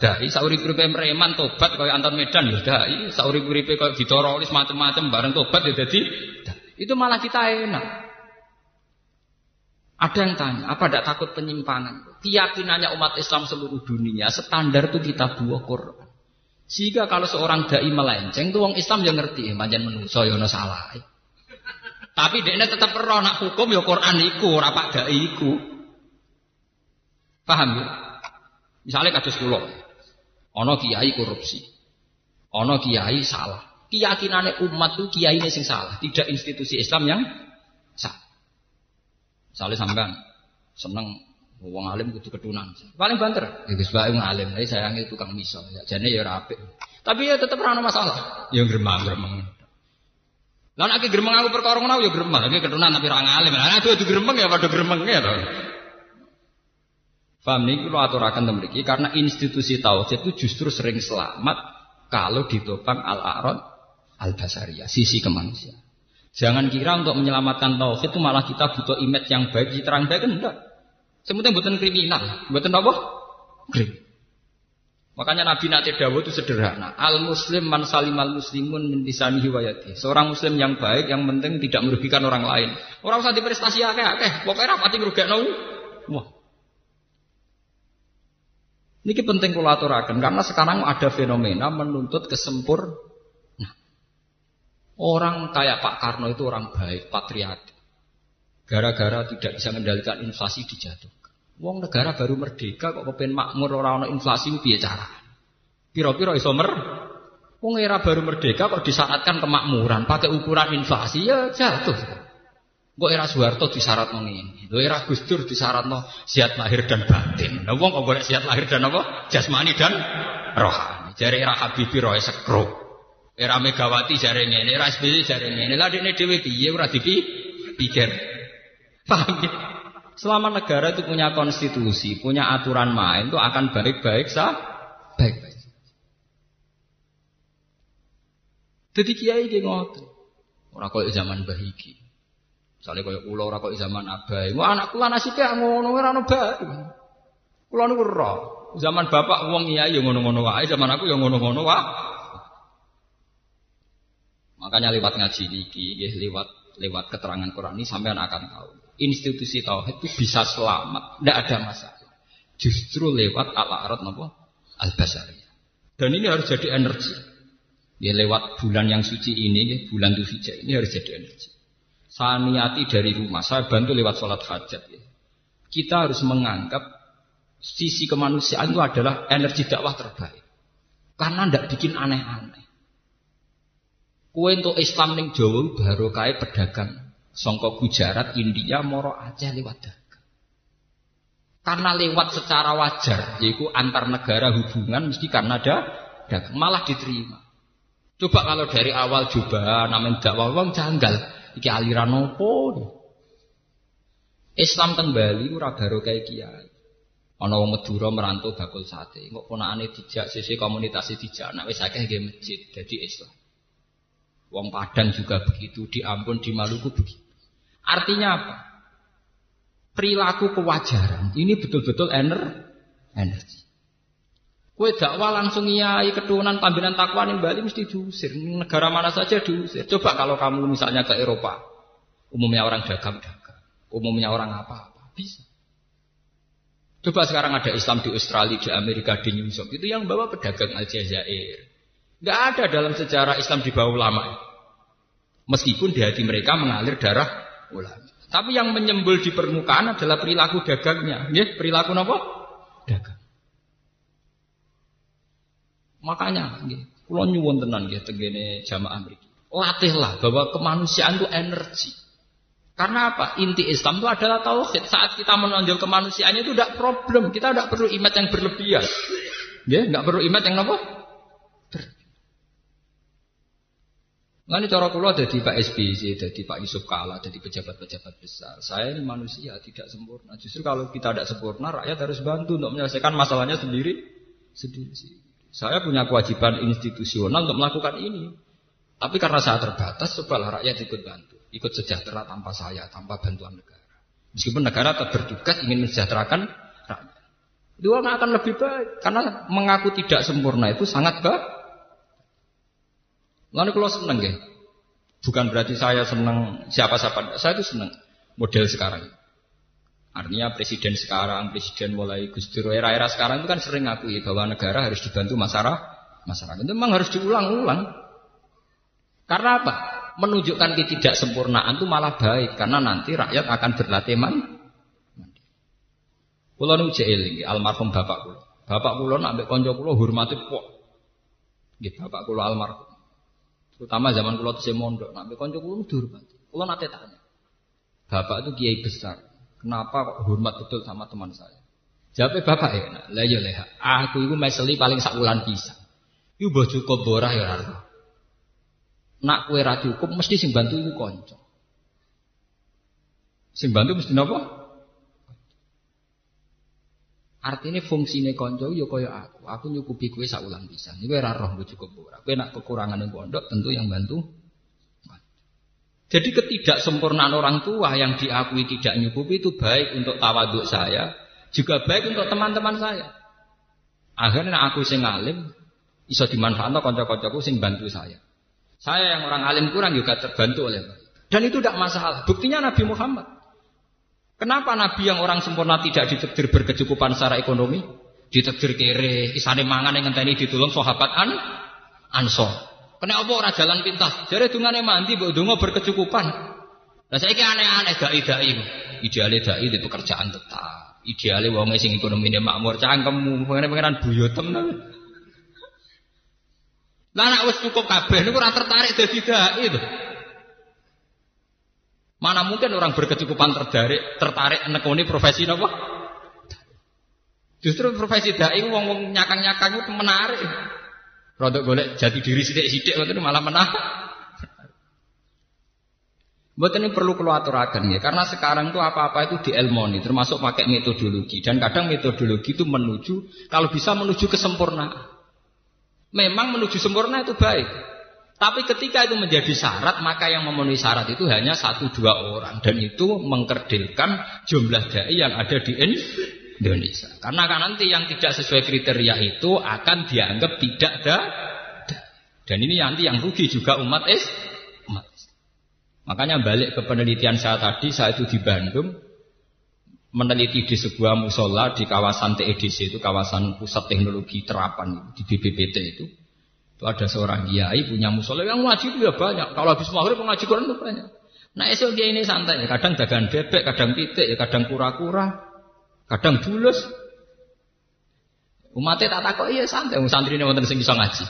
dai. Saurip-uripe Preman tobat kaya Anton Medan ya dai. Saurip-uripe kaya ditorolis macam-macam bareng tobat ya dadi itu malah kita enak. Ada yang tanya, apa tidak takut penyimpangan? Keyakinannya umat Islam seluruh dunia, standar itu kita buah Quran. Sehingga kalau seorang dai melenceng, itu orang Islam yang ngerti, manjan menuso yono salah. Tapi dia tetap perlu nak hukum ya Quran iku, rapak dai iku. Paham ya? Misalnya kados kula. Ana kiai korupsi. Ana kiai salah. Keyakinannya umat itu kiai ini sing salah, tidak institusi Islam yang salah. Misalnya sampean seneng wong alim kudu ketunan. Paling banter. Ya Gus Bae ngalim, tapi sayangi tukang miso. Ya jane ya ora apik. Tapi ya tetep ora masalah. Ya gremeng-gremeng. Lah nek gremeng aku perkara ngono ya gremeng, lagi ketunan tapi ora ngalim. Lah nek adu gremeng ya padha gremeng ya to. Paham nih kalau aturakan mriki karena institusi tauhid itu justru sering selamat kalau ditopang al-arad al-basariyah, sisi kemanusiaan. Jangan kira untuk menyelamatkan tauhid itu malah kita butuh image yang baik, terang baik enggak. Semuanya bukan kriminal, bukan apa? Kriminal. Makanya Nabi Nabi Dawud itu sederhana. Al Muslim man salim al Muslimun min lisanihi wayati. Seorang Muslim yang baik, yang penting tidak merugikan orang lain. Orang usah diprestasi akeh akeh. Pokoknya rapati ngerugekno. Wah. Ini penting kulaturakan karena sekarang ada fenomena menuntut kesempur Orang kayak Pak Karno itu orang baik, patriot. Gara-gara tidak bisa mengendalikan inflasi dijatuhkan. Wong negara baru merdeka kok kepen makmur orang orang inflasi piye cara? Piro-piro iso mer? Wong era baru merdeka kok disyaratkan kemakmuran pakai ukuran inflasi ya jatuh. Kok era Soeharto disyarat ngene. Lho era Gus Dur disyaratno sihat lahir dan batin. Nah wong kok golek sihat lahir dan apa? Jasmani dan rohani. Jare era Habibie roe sekro. Era Megawati jare ngene, era SBY jare ngene. Lah dekne dhewe piye ora dipikir. Paham ya? Selama negara itu punya konstitusi, punya aturan main itu akan baik-baik sah, baik-baik. Jadi kiai ki ngoten. Ora koyo zaman bahiki. Misalnya koyo ulo ora koyo zaman abai. Wah anak kula nasibe ngono ora ono bae. Kula niku ora. Zaman bapak wong iya ya ngono-ngono wae, zaman aku ya ngono-ngono wae. Makanya lewat ngaji niki, lewat lewat keterangan Quran ini sampean akan tahu. Institusi tauhid itu bisa selamat, tidak ada masalah. Justru lewat al-arad napa? Al-basariyah. Dan ini harus jadi energi. Ya lewat bulan yang suci ini, ya, bulan Dzulhijjah ini harus jadi energi. Saya niati dari rumah, saya bantu lewat sholat hajat. Ya. Kita harus menganggap sisi kemanusiaan itu adalah energi dakwah terbaik. Karena tidak bikin aneh-aneh. Kue untuk Islam ning Jawa baru kaya pedagang. Songko Gujarat, India, Moro Aceh lewat dagang. Karena lewat secara wajar, yaitu antar negara hubungan mesti karena ada dagang, malah diterima. Coba kalau dari awal coba namanya dakwah wong janggal, iki aliran opo? Islam kembali ora baru kayak kiai. Ana wong Madura merantau bakul sate, kok ponakane dijak sisi komunitas dijak, nek wis akeh nggih masjid, dadi Islam. Wong Padang juga begitu, di Ambon, di Maluku begitu. Artinya apa? Perilaku kewajaran ini betul-betul ener energi. Kue dakwah langsung iai keturunan pambinan takwa nih Bali mesti diusir. Negara mana saja diusir. Coba kalau kamu misalnya ke Eropa, umumnya orang dagang-dagang, umumnya orang apa-apa, bisa. Coba sekarang ada Islam di Australia, di Amerika, di New York. Itu yang bawa pedagang Aljazair. Gak ada dalam sejarah Islam di bawah ulama. Meskipun di hati mereka mengalir darah ulama. Tapi yang menyembul di permukaan adalah perilaku dagangnya. Ya, perilaku apa? Dagang. Makanya, kalau nyuwun tenan ya, tegene jamaah mriki. latihlah bahwa kemanusiaan itu energi. Karena apa? Inti Islam itu adalah tauhid. Saat kita menonjol kemanusiaannya itu tidak problem. Kita tidak perlu imat yang berlebihan. Ya, nggak perlu imat yang apa? Lalu cara kula di Pak SBY, di Pak Yusuf Kala, di pejabat-pejabat besar. Saya ini manusia tidak sempurna. Justru kalau kita tidak sempurna, rakyat harus bantu untuk menyelesaikan masalahnya sendiri. Sendiri. Saya punya kewajiban institusional untuk melakukan ini. Tapi karena saya terbatas, cobalah rakyat ikut bantu, ikut sejahtera tanpa saya, tanpa bantuan negara. Meskipun negara tetap bertugas ingin mensejahterakan rakyat. Dua akan lebih baik karena mengaku tidak sempurna itu sangat baik. Lalu kalau seneng ya, bukan berarti saya senang siapa-siapa, saya itu senang model sekarang. Artinya presiden sekarang, presiden mulai Gus Dur era-era sekarang itu kan sering ngakui bahwa negara harus dibantu masyarakat. Masyarakat itu memang harus diulang-ulang. Karena apa? Menunjukkan ketidaksempurnaan itu malah baik karena nanti rakyat akan berlatih man. Kulo nu eling almarhum bapak kulo. Bapak kulo nak ambek kanca kulo hormati pok. Nggih bapak kulo almarhum. Terutama zaman kulo tesih mondok, nak kanca kulo dihormati. Kulo nate tanya. Bapak itu kiai besar. Kenapa kok hormat betul sama teman saya? Jawabnya bapak ya, nah, lah ya leha. Aku itu meseli paling sak bulan bisa. Iku mbok cukup borah ya ora. Nak kue ra cukup mesti sing bantu iku kanca. Sing bantu mesti napa? Artinya fungsinya konco yo ya kaya aku. Aku nyukupi kue saulang bisa. Ini ora roh gue cukup ora. Kue nak kekurangan yang pondok tentu yang bantu. Jadi ketidaksempurnaan orang tua yang diakui tidak nyukupi itu baik untuk tawaduk saya, juga baik untuk teman-teman saya. Akhirnya aku sing alim iso dimanfaatkan konco-koncoku sing bantu saya. Saya yang orang alim kurang juga terbantu oleh Dan itu tidak masalah. Buktinya Nabi Muhammad. Kenapa Nabi yang orang sempurna tidak ditakdir berkecukupan secara ekonomi? Ditakdir kere, isane mangan yang ngenteni ditulung sahabat an ansor. Kena apa orang jalan pintas? Jadi dungane mandi mbok donga berkecukupan. Lah saiki aneh-aneh dai-dai. Ideale dai di pekerjaan tetap. Ideale wong sing ekonomine makmur cangkemmu, pengen-pengenan buyotem Lah nek wis cukup kabeh niku ora tertarik dadi dai itu. Mana mungkin orang berkecukupan tertarik tertarik nekoni profesi apa? Justru profesi dai wong wong nyakang-nyakang itu menarik. Rodok golek jati diri sidik-sidik itu malah menarik. Buat ini perlu keluar aturakan ya, karena sekarang tuh apa-apa itu dielmoni, termasuk pakai metodologi dan kadang metodologi itu menuju kalau bisa menuju kesempurnaan. Memang menuju sempurna itu baik, tapi ketika itu menjadi syarat, maka yang memenuhi syarat itu hanya satu dua orang. Dan itu mengkerdilkan jumlah dai yang ada di Indonesia. Karena kan nanti yang tidak sesuai kriteria itu akan dianggap tidak ada. Dan ini nanti yang rugi juga umat. Umat Makanya balik ke penelitian saya tadi, saya itu di Bandung, meneliti di sebuah musola di kawasan TEDC itu kawasan pusat teknologi terapan di BPPT itu itu ada seorang kiai punya musola yang itu ya banyak. Kalau habis maghrib mengaji Quran itu banyak. Nah esok dia ini santai, ya. kadang dagang bebek, kadang titik, ya kadang kura-kura, kadang bulus. Umatnya tak takut iya santai, santri ini wonten sing bisa ngaji.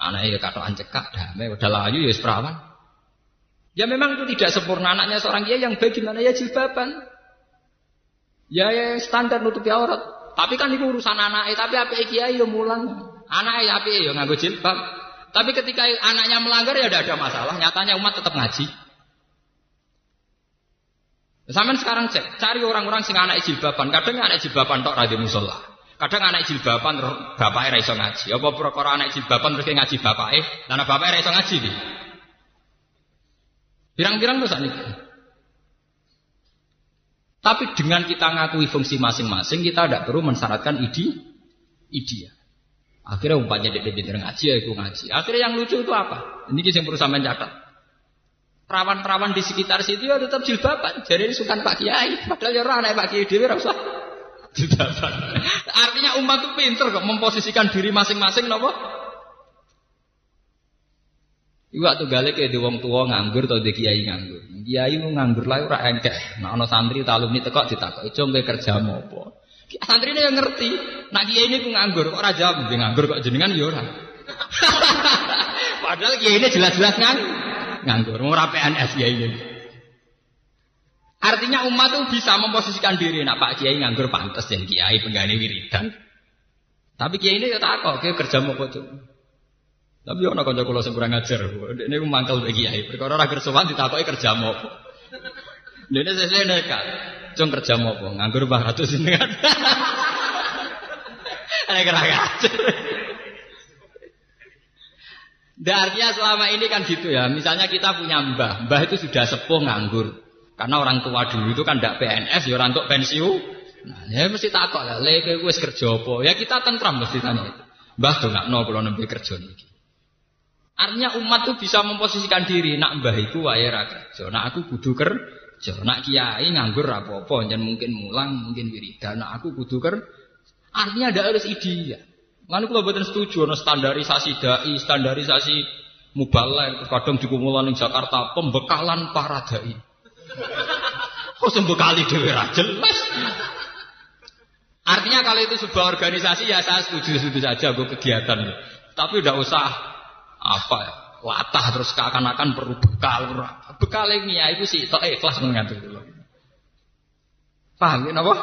Anaknya ya kata ancekak, damai, udah layu ya seperawan. Ya memang itu tidak sempurna anaknya seorang kiai yang baik gimana ya jilbaban. Ya, ya standar nutupi aurat. Tapi kan itu urusan anaknya, tapi apa kiai ya mulang. Anak ya api ya nganggo jilbab. Tapi ketika anaknya melanggar ya tidak ada masalah. Nyatanya umat tetap ngaji. Sampai sekarang cek, cari orang-orang sing anak jilbaban. Kadang anak jilbaban tok radhi musola. Kadang anak jilbaban bapak iso ngaji. Apa perkara anak jilbaban terus ngaji bapake, lan bapak iso ngaji nih. Pirang-pirang tuh saat. Tapi dengan kita ngakui fungsi masing-masing, kita tidak perlu mensyaratkan ide, ide. Akhirnya umpamanya dia pinter ngaji ya itu ngaji. Akhirnya yang lucu itu apa? Ini yang perlu sampean catat. Perawan-perawan di sekitar situ ya tetap jilbaban. Jadi ini sukan Pak Kiai. Padahal ya orang Pak Kiai dewi rasa jilbaban. Artinya umat itu pinter kok memposisikan diri masing-masing nopo. Tuh gale kayak di wong tua nganggur atau di kiai nganggur. Kiai mau nganggur lah ora engkek. Nah santri talumi tekok ditakok, "Cung kerja mau apa?" Santri ini yang ngerti. Nak kiai ini ku nganggur, kok raja jawab nganggur kok jenengan ya ora. Padahal kiai ini jelas-jelas ngang nganggur. Mau PNS ya ini. Artinya umat tuh bisa memposisikan diri. Nak Pak Kiai nganggur pantas dan Kiai penggani wiridan. Tapi Kiai ini ya tak kok, kerja mau kok Tapi ono kanca kula sing kurang ajar. Ini mangkel bagi Kiai. Perkara ora kersowan ditakoki kerja mau. Dene sesuai nekat. Cung kerja apa? Nganggur Mbah Ratu jenengan. Ana kurang ajar. Dan artinya selama ini kan gitu ya. Misalnya kita punya mbah, mbah itu sudah sepuh nganggur. Karena orang tua dulu itu kan tidak PNS, ya orang untuk pensiun. Nah, ya mesti takut lah, lek wis kerja apa? Ya kita tentram mesti tanya itu. Mbah nol kalau nembe kerja nih. Artinya umat tuh bisa memposisikan diri, nak mbah itu wae kerja, nak aku kudu kerja, nak kiai nganggur apa-apa, jangan mungkin mulang, mungkin wiridan, nak aku kudu kerja. Artinya ada harus ide. Mana kalau buatan setuju, no standarisasi dai, standarisasi mubalek, kadang dikumpulan di Jakarta, pembekalan para dai. Oh sembekali dewi jelas. Artinya kalau itu sebuah organisasi ya saya setuju setuju saja gue kegiatan. Tapi udah usah apa ya latah terus seakan-akan perlu bekal. Bekal ini ya itu sih tak ikhlas mengatur dulu. Paham ya apa?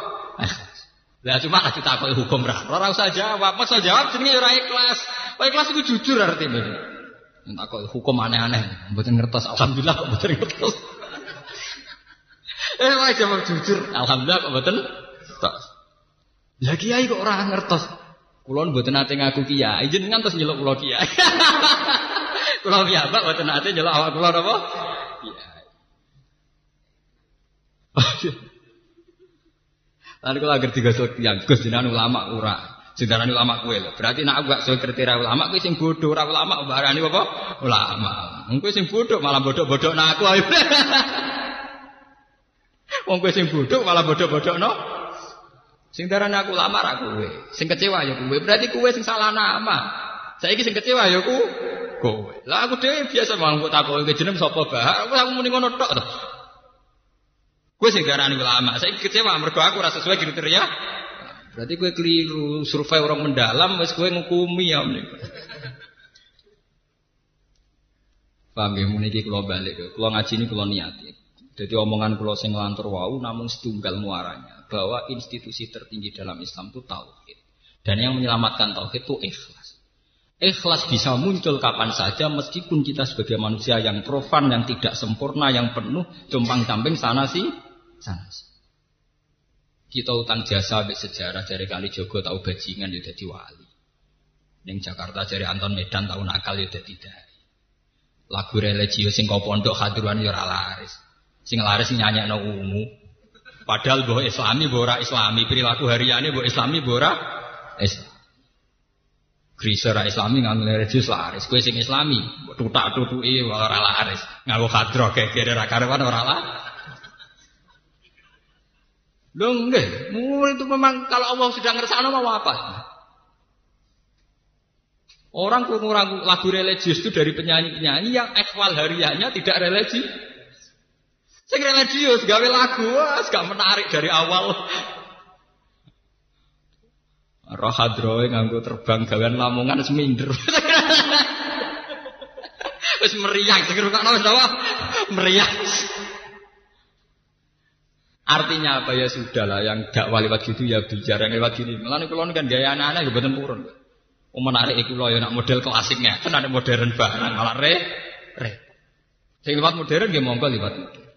Lah cuma lagi takut hukum ra. Ora usah jawab, masa jawab jenenge ora ikhlas. Oh ikhlas itu jujur artinya. kok hukum aneh-aneh, mboten ngertos. Alhamdulillah mboten ngertos. Eh wae jawab jujur. Alhamdulillah kok mboten tok. Ya kiai kok ora ngertos. Kula mboten nate ngaku kiai, jenengan terus nyeluk kula kiai. kula piyambak mboten nate nyeluk awak kula napa? Kiai. Lalu kalau agar tiga yang gus jinan ulama ura, jinan ulama kue lah. Berarti nak gak soal kriteria ulama kue sing bodoh, ora ulama barani apa? Ulama. Kue sing bodoh malah bodoh-bodoh nak aku. Wong kowe sing bodoh malah bodoh-bodoh no. Sing darane aku lama ra kowe. Sing kecewa ya kowe. Berarti kowe sing salah nama. Saiki sing kecewa ya ku kowe. Lah aku dhewe biasa mang kok takoki jeneng sapa bah. Aku aku muni ngono tok to. Kowe sing darani ulama. Saiki kecewa mergo aku ora sesuai kriteria. Berarti kowe keliru survei orang mendalam wis kowe ngukumi ya menika. Paham ya, muni iki kula balik. Kula ngaji ini kula niati. Jadi omongan kula sing lantur wau namun setunggal muaranya bahwa institusi tertinggi dalam Islam itu tauhid. Dan yang menyelamatkan tauhid itu ikhlas. Ikhlas bisa muncul kapan saja meskipun kita sebagai manusia yang profan, yang tidak sempurna, yang penuh tumpang camping sana sih, sana sih. Kita utang jasa sampai sejarah dari kali Jogo tahu bajingan ya jadi wali. Yang Jakarta dari Anton Medan tahu nakal ya jadi Lagu religius sing kau pondok hadiruan ya laris. Sing laris no ungu. Padahal bahwa islami bora islami perilaku hariannya bahwa islami bora Islam. Krisa ra islami nganggo religius laris. Kue sing islami tutak tutuki ora laris. Nganggo kadro gegere ra karuan ora lah. Lho nggih, itu memang kalau Allah sudah ngersakno mau apa? Orang kurang lagu religius itu dari penyanyi-penyanyi yang ekwal hariannya tidak religi. Sing religius gawe lagu, gak menarik dari awal. Roh hadroe nganggo terbang gawean lamongan seminder. Wis meriang, sing rungokno wis apa? Meriang. Artinya apa ya sudah lah yang gak lewat gitu ya bicara yang lewat gini. Mulane kula kan gaya anak-anak ya mboten purun. Oh menarik iku ya nak model klasiknya, kan ada modern barang malah re re. Sing lewat modern nggih monggo lewat modern.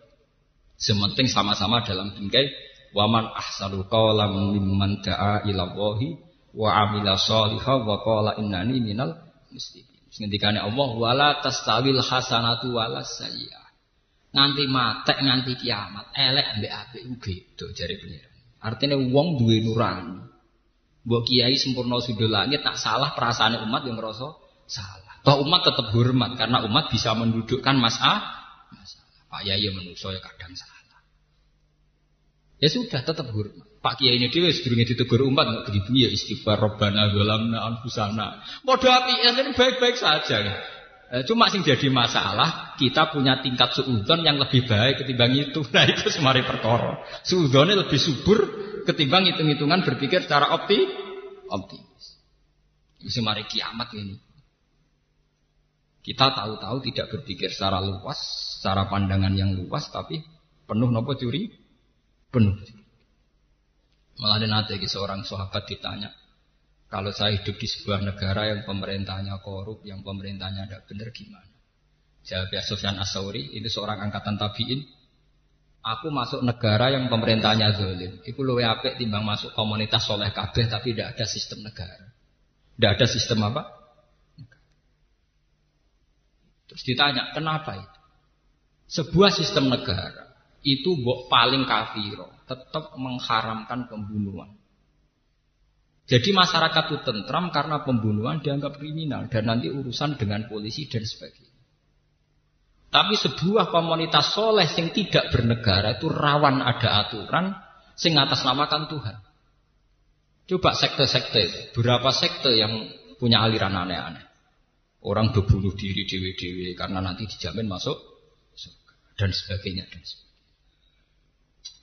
Sementing sama-sama dalam bingkai waman ahsanu qawlan mimman da'a ila Allahi wa amila sholiha wa qala innani minal muslimin. Ngendikane Allah wala tastawil hasanatu wala sayyi'ah. Nganti matek nganti kiamat, elek ambek apik beda jare pengiran. Artinya wong duwe nurani. Mbok kiai sempurna sudul langit tak salah perasaan umat yang ngerasa salah. Toh umat tetap hormat karena umat bisa mendudukkan masalah. Pak Yai menungso ya kadang salah. Ya sudah tetap hormat. Pak Kiai ini dia sedurunge ditegur umat nggak begitu ya istighfar Robbana zalamna anfusana. Modal api ini baik-baik saja. Ya. Cuma sing jadi masalah kita punya tingkat suudon yang lebih baik ketimbang itu. Nah itu semari perkara. Suudonnya lebih subur ketimbang hitung-hitungan berpikir secara opti optimis. Semari kiamat ini. Kita tahu-tahu tidak berpikir secara luas, secara pandangan yang luas, tapi penuh nopo curi, penuh. Malah ada nanti seorang sahabat ditanya, kalau saya hidup di sebuah negara yang pemerintahnya korup, yang pemerintahnya tidak benar gimana? Jawab ya Sufyan Asauri, ini seorang angkatan tabiin. Aku masuk negara yang pemerintahnya zalim. Itu luwe apik timbang masuk komunitas soleh kabeh tapi tidak ada sistem negara. Tidak ada sistem apa? Terus ditanya, kenapa itu? Sebuah sistem negara itu paling kafiro, tetap mengharamkan pembunuhan. Jadi masyarakat itu tentram karena pembunuhan dianggap kriminal dan nanti urusan dengan polisi dan sebagainya. Tapi sebuah komunitas soleh yang tidak bernegara itu rawan ada aturan sing atas namakan Tuhan. Coba sekte-sekte, berapa sekte yang punya aliran aneh-aneh. Orang berbunuh diri dewi-dewi karena nanti dijamin masuk dan sebagainya dan sebagainya.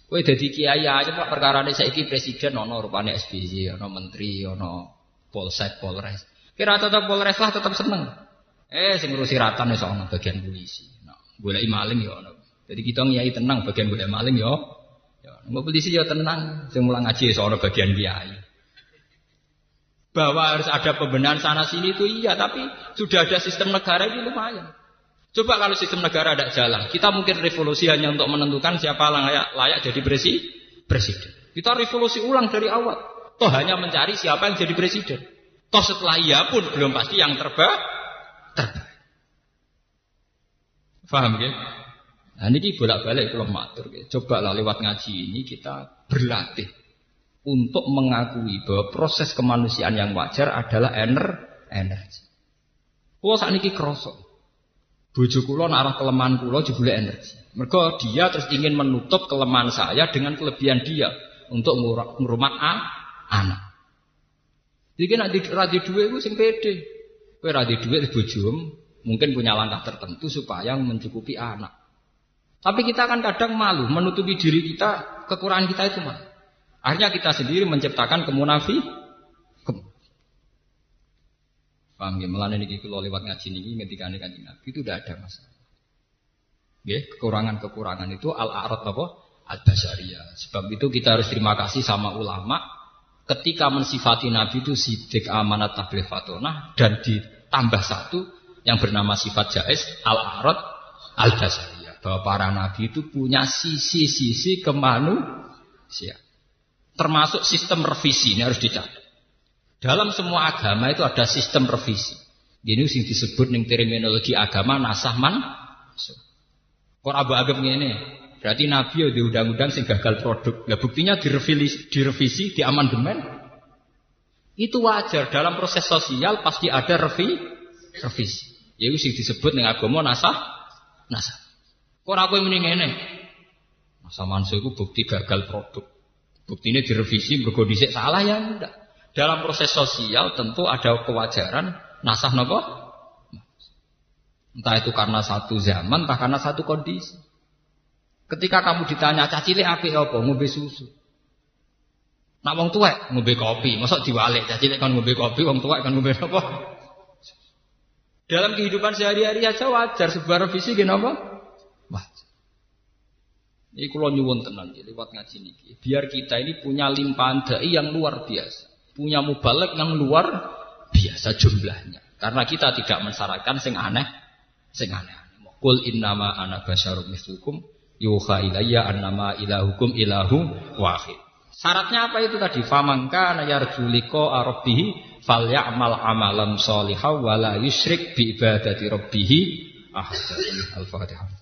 Kowe dadi kiai aja Pak perkara ini saiki presiden ono rupane SBY, ono menteri, ono polsek, polres. Kira tetap polres lah tetap seneng. Eh sing ngurusi ratan wis ono bagian polisi. Nah, golek maling ya ono. Jadi kita ngiyai tenang bagian golek maling ya. Ya, polisi ya tenang, sing mulang ngaji ono bagian kiai bahwa harus ada pembenahan sana sini itu iya, tapi sudah ada sistem negara itu lumayan. Coba kalau sistem negara ada jalan, kita mungkin revolusi hanya untuk menentukan siapa layak, layak jadi presi, presiden. Kita revolusi ulang dari awal. Toh hanya mencari siapa yang jadi presiden. Toh setelah iya pun belum pasti yang terbaik. Terbaik. Faham ya? Nah ini bolak-balik kalau matur. Coba lah lewat ngaji ini kita berlatih untuk mengakui bahwa proses kemanusiaan yang wajar adalah ener energi. Kulo sakniki krasa. Bojo kula arah kelemahan kula jebule energi. Mergo dia terus ingin menutup kelemahan saya dengan kelebihan dia untuk ngurumat anak. Jadi nak di radio dua itu sing pede. Kowe ra duit bojomu mungkin punya langkah tertentu supaya mencukupi anak. Tapi kita kan kadang malu menutupi diri kita, kekurangan kita itu malu. Akhirnya kita sendiri menciptakan kemunafi. Paham ya? Melani ini kalau lewat ngaji ini ketika ini kanjeng Nabi itu tidak ada masalah. Ya, kekurangan-kekurangan itu al-a'rad apa? Al-basariyah. Sebab itu kita harus terima kasih sama ulama ketika mensifati Nabi itu sidik amanat tabligh fatonah dan ditambah satu yang bernama sifat jais al-a'rad al-basariyah. Bahwa para nabi itu punya sisi-sisi kemanusiaan. Termasuk sistem revisi ini harus dicatat. Dalam semua agama itu ada sistem revisi. Ini yang disebut nih terminologi agama nasahman. Kok abu agam ini? Berarti Nabi ya di undang-undang sing gagal produk. Nah buktinya direvisi, direvisi, di amandemen. Itu wajar dalam proses sosial pasti ada revi, revisi. Ya itu disebut nih agama nasah, nasah. Kok aku yang ini? Masa mansuh itu bukti gagal produk. Bukti ini direvisi berkondisi salah ya enggak. Dalam proses sosial tentu ada kewajaran nasah nopo. Entah itu karena satu zaman, entah karena satu kondisi. Ketika kamu ditanya cacile api apa ngombe susu. Nak wong tuwek ngombe kopi, mosok diwalik cacile kan ngombe kopi, wong tuwek kan ngombe apa? Dalam kehidupan sehari-hari aja wajar sebuah revisi gini apa? Wajar. Ini kalau nyuwun tenan lewat ngaji niki. Biar kita ini punya limpahan dai yang luar biasa, punya mubalek yang luar biasa jumlahnya. Karena kita tidak mensyaratkan sing aneh, sing aneh. Kul innama ana basyarum mislukum yuha ilayya annama ilahukum ilahu wahid. Syaratnya apa itu tadi? Famangka yarju liqa falyamal amalan sholihan wala yusyrik bi ibadati rabbih ahad. Al-Fatihah.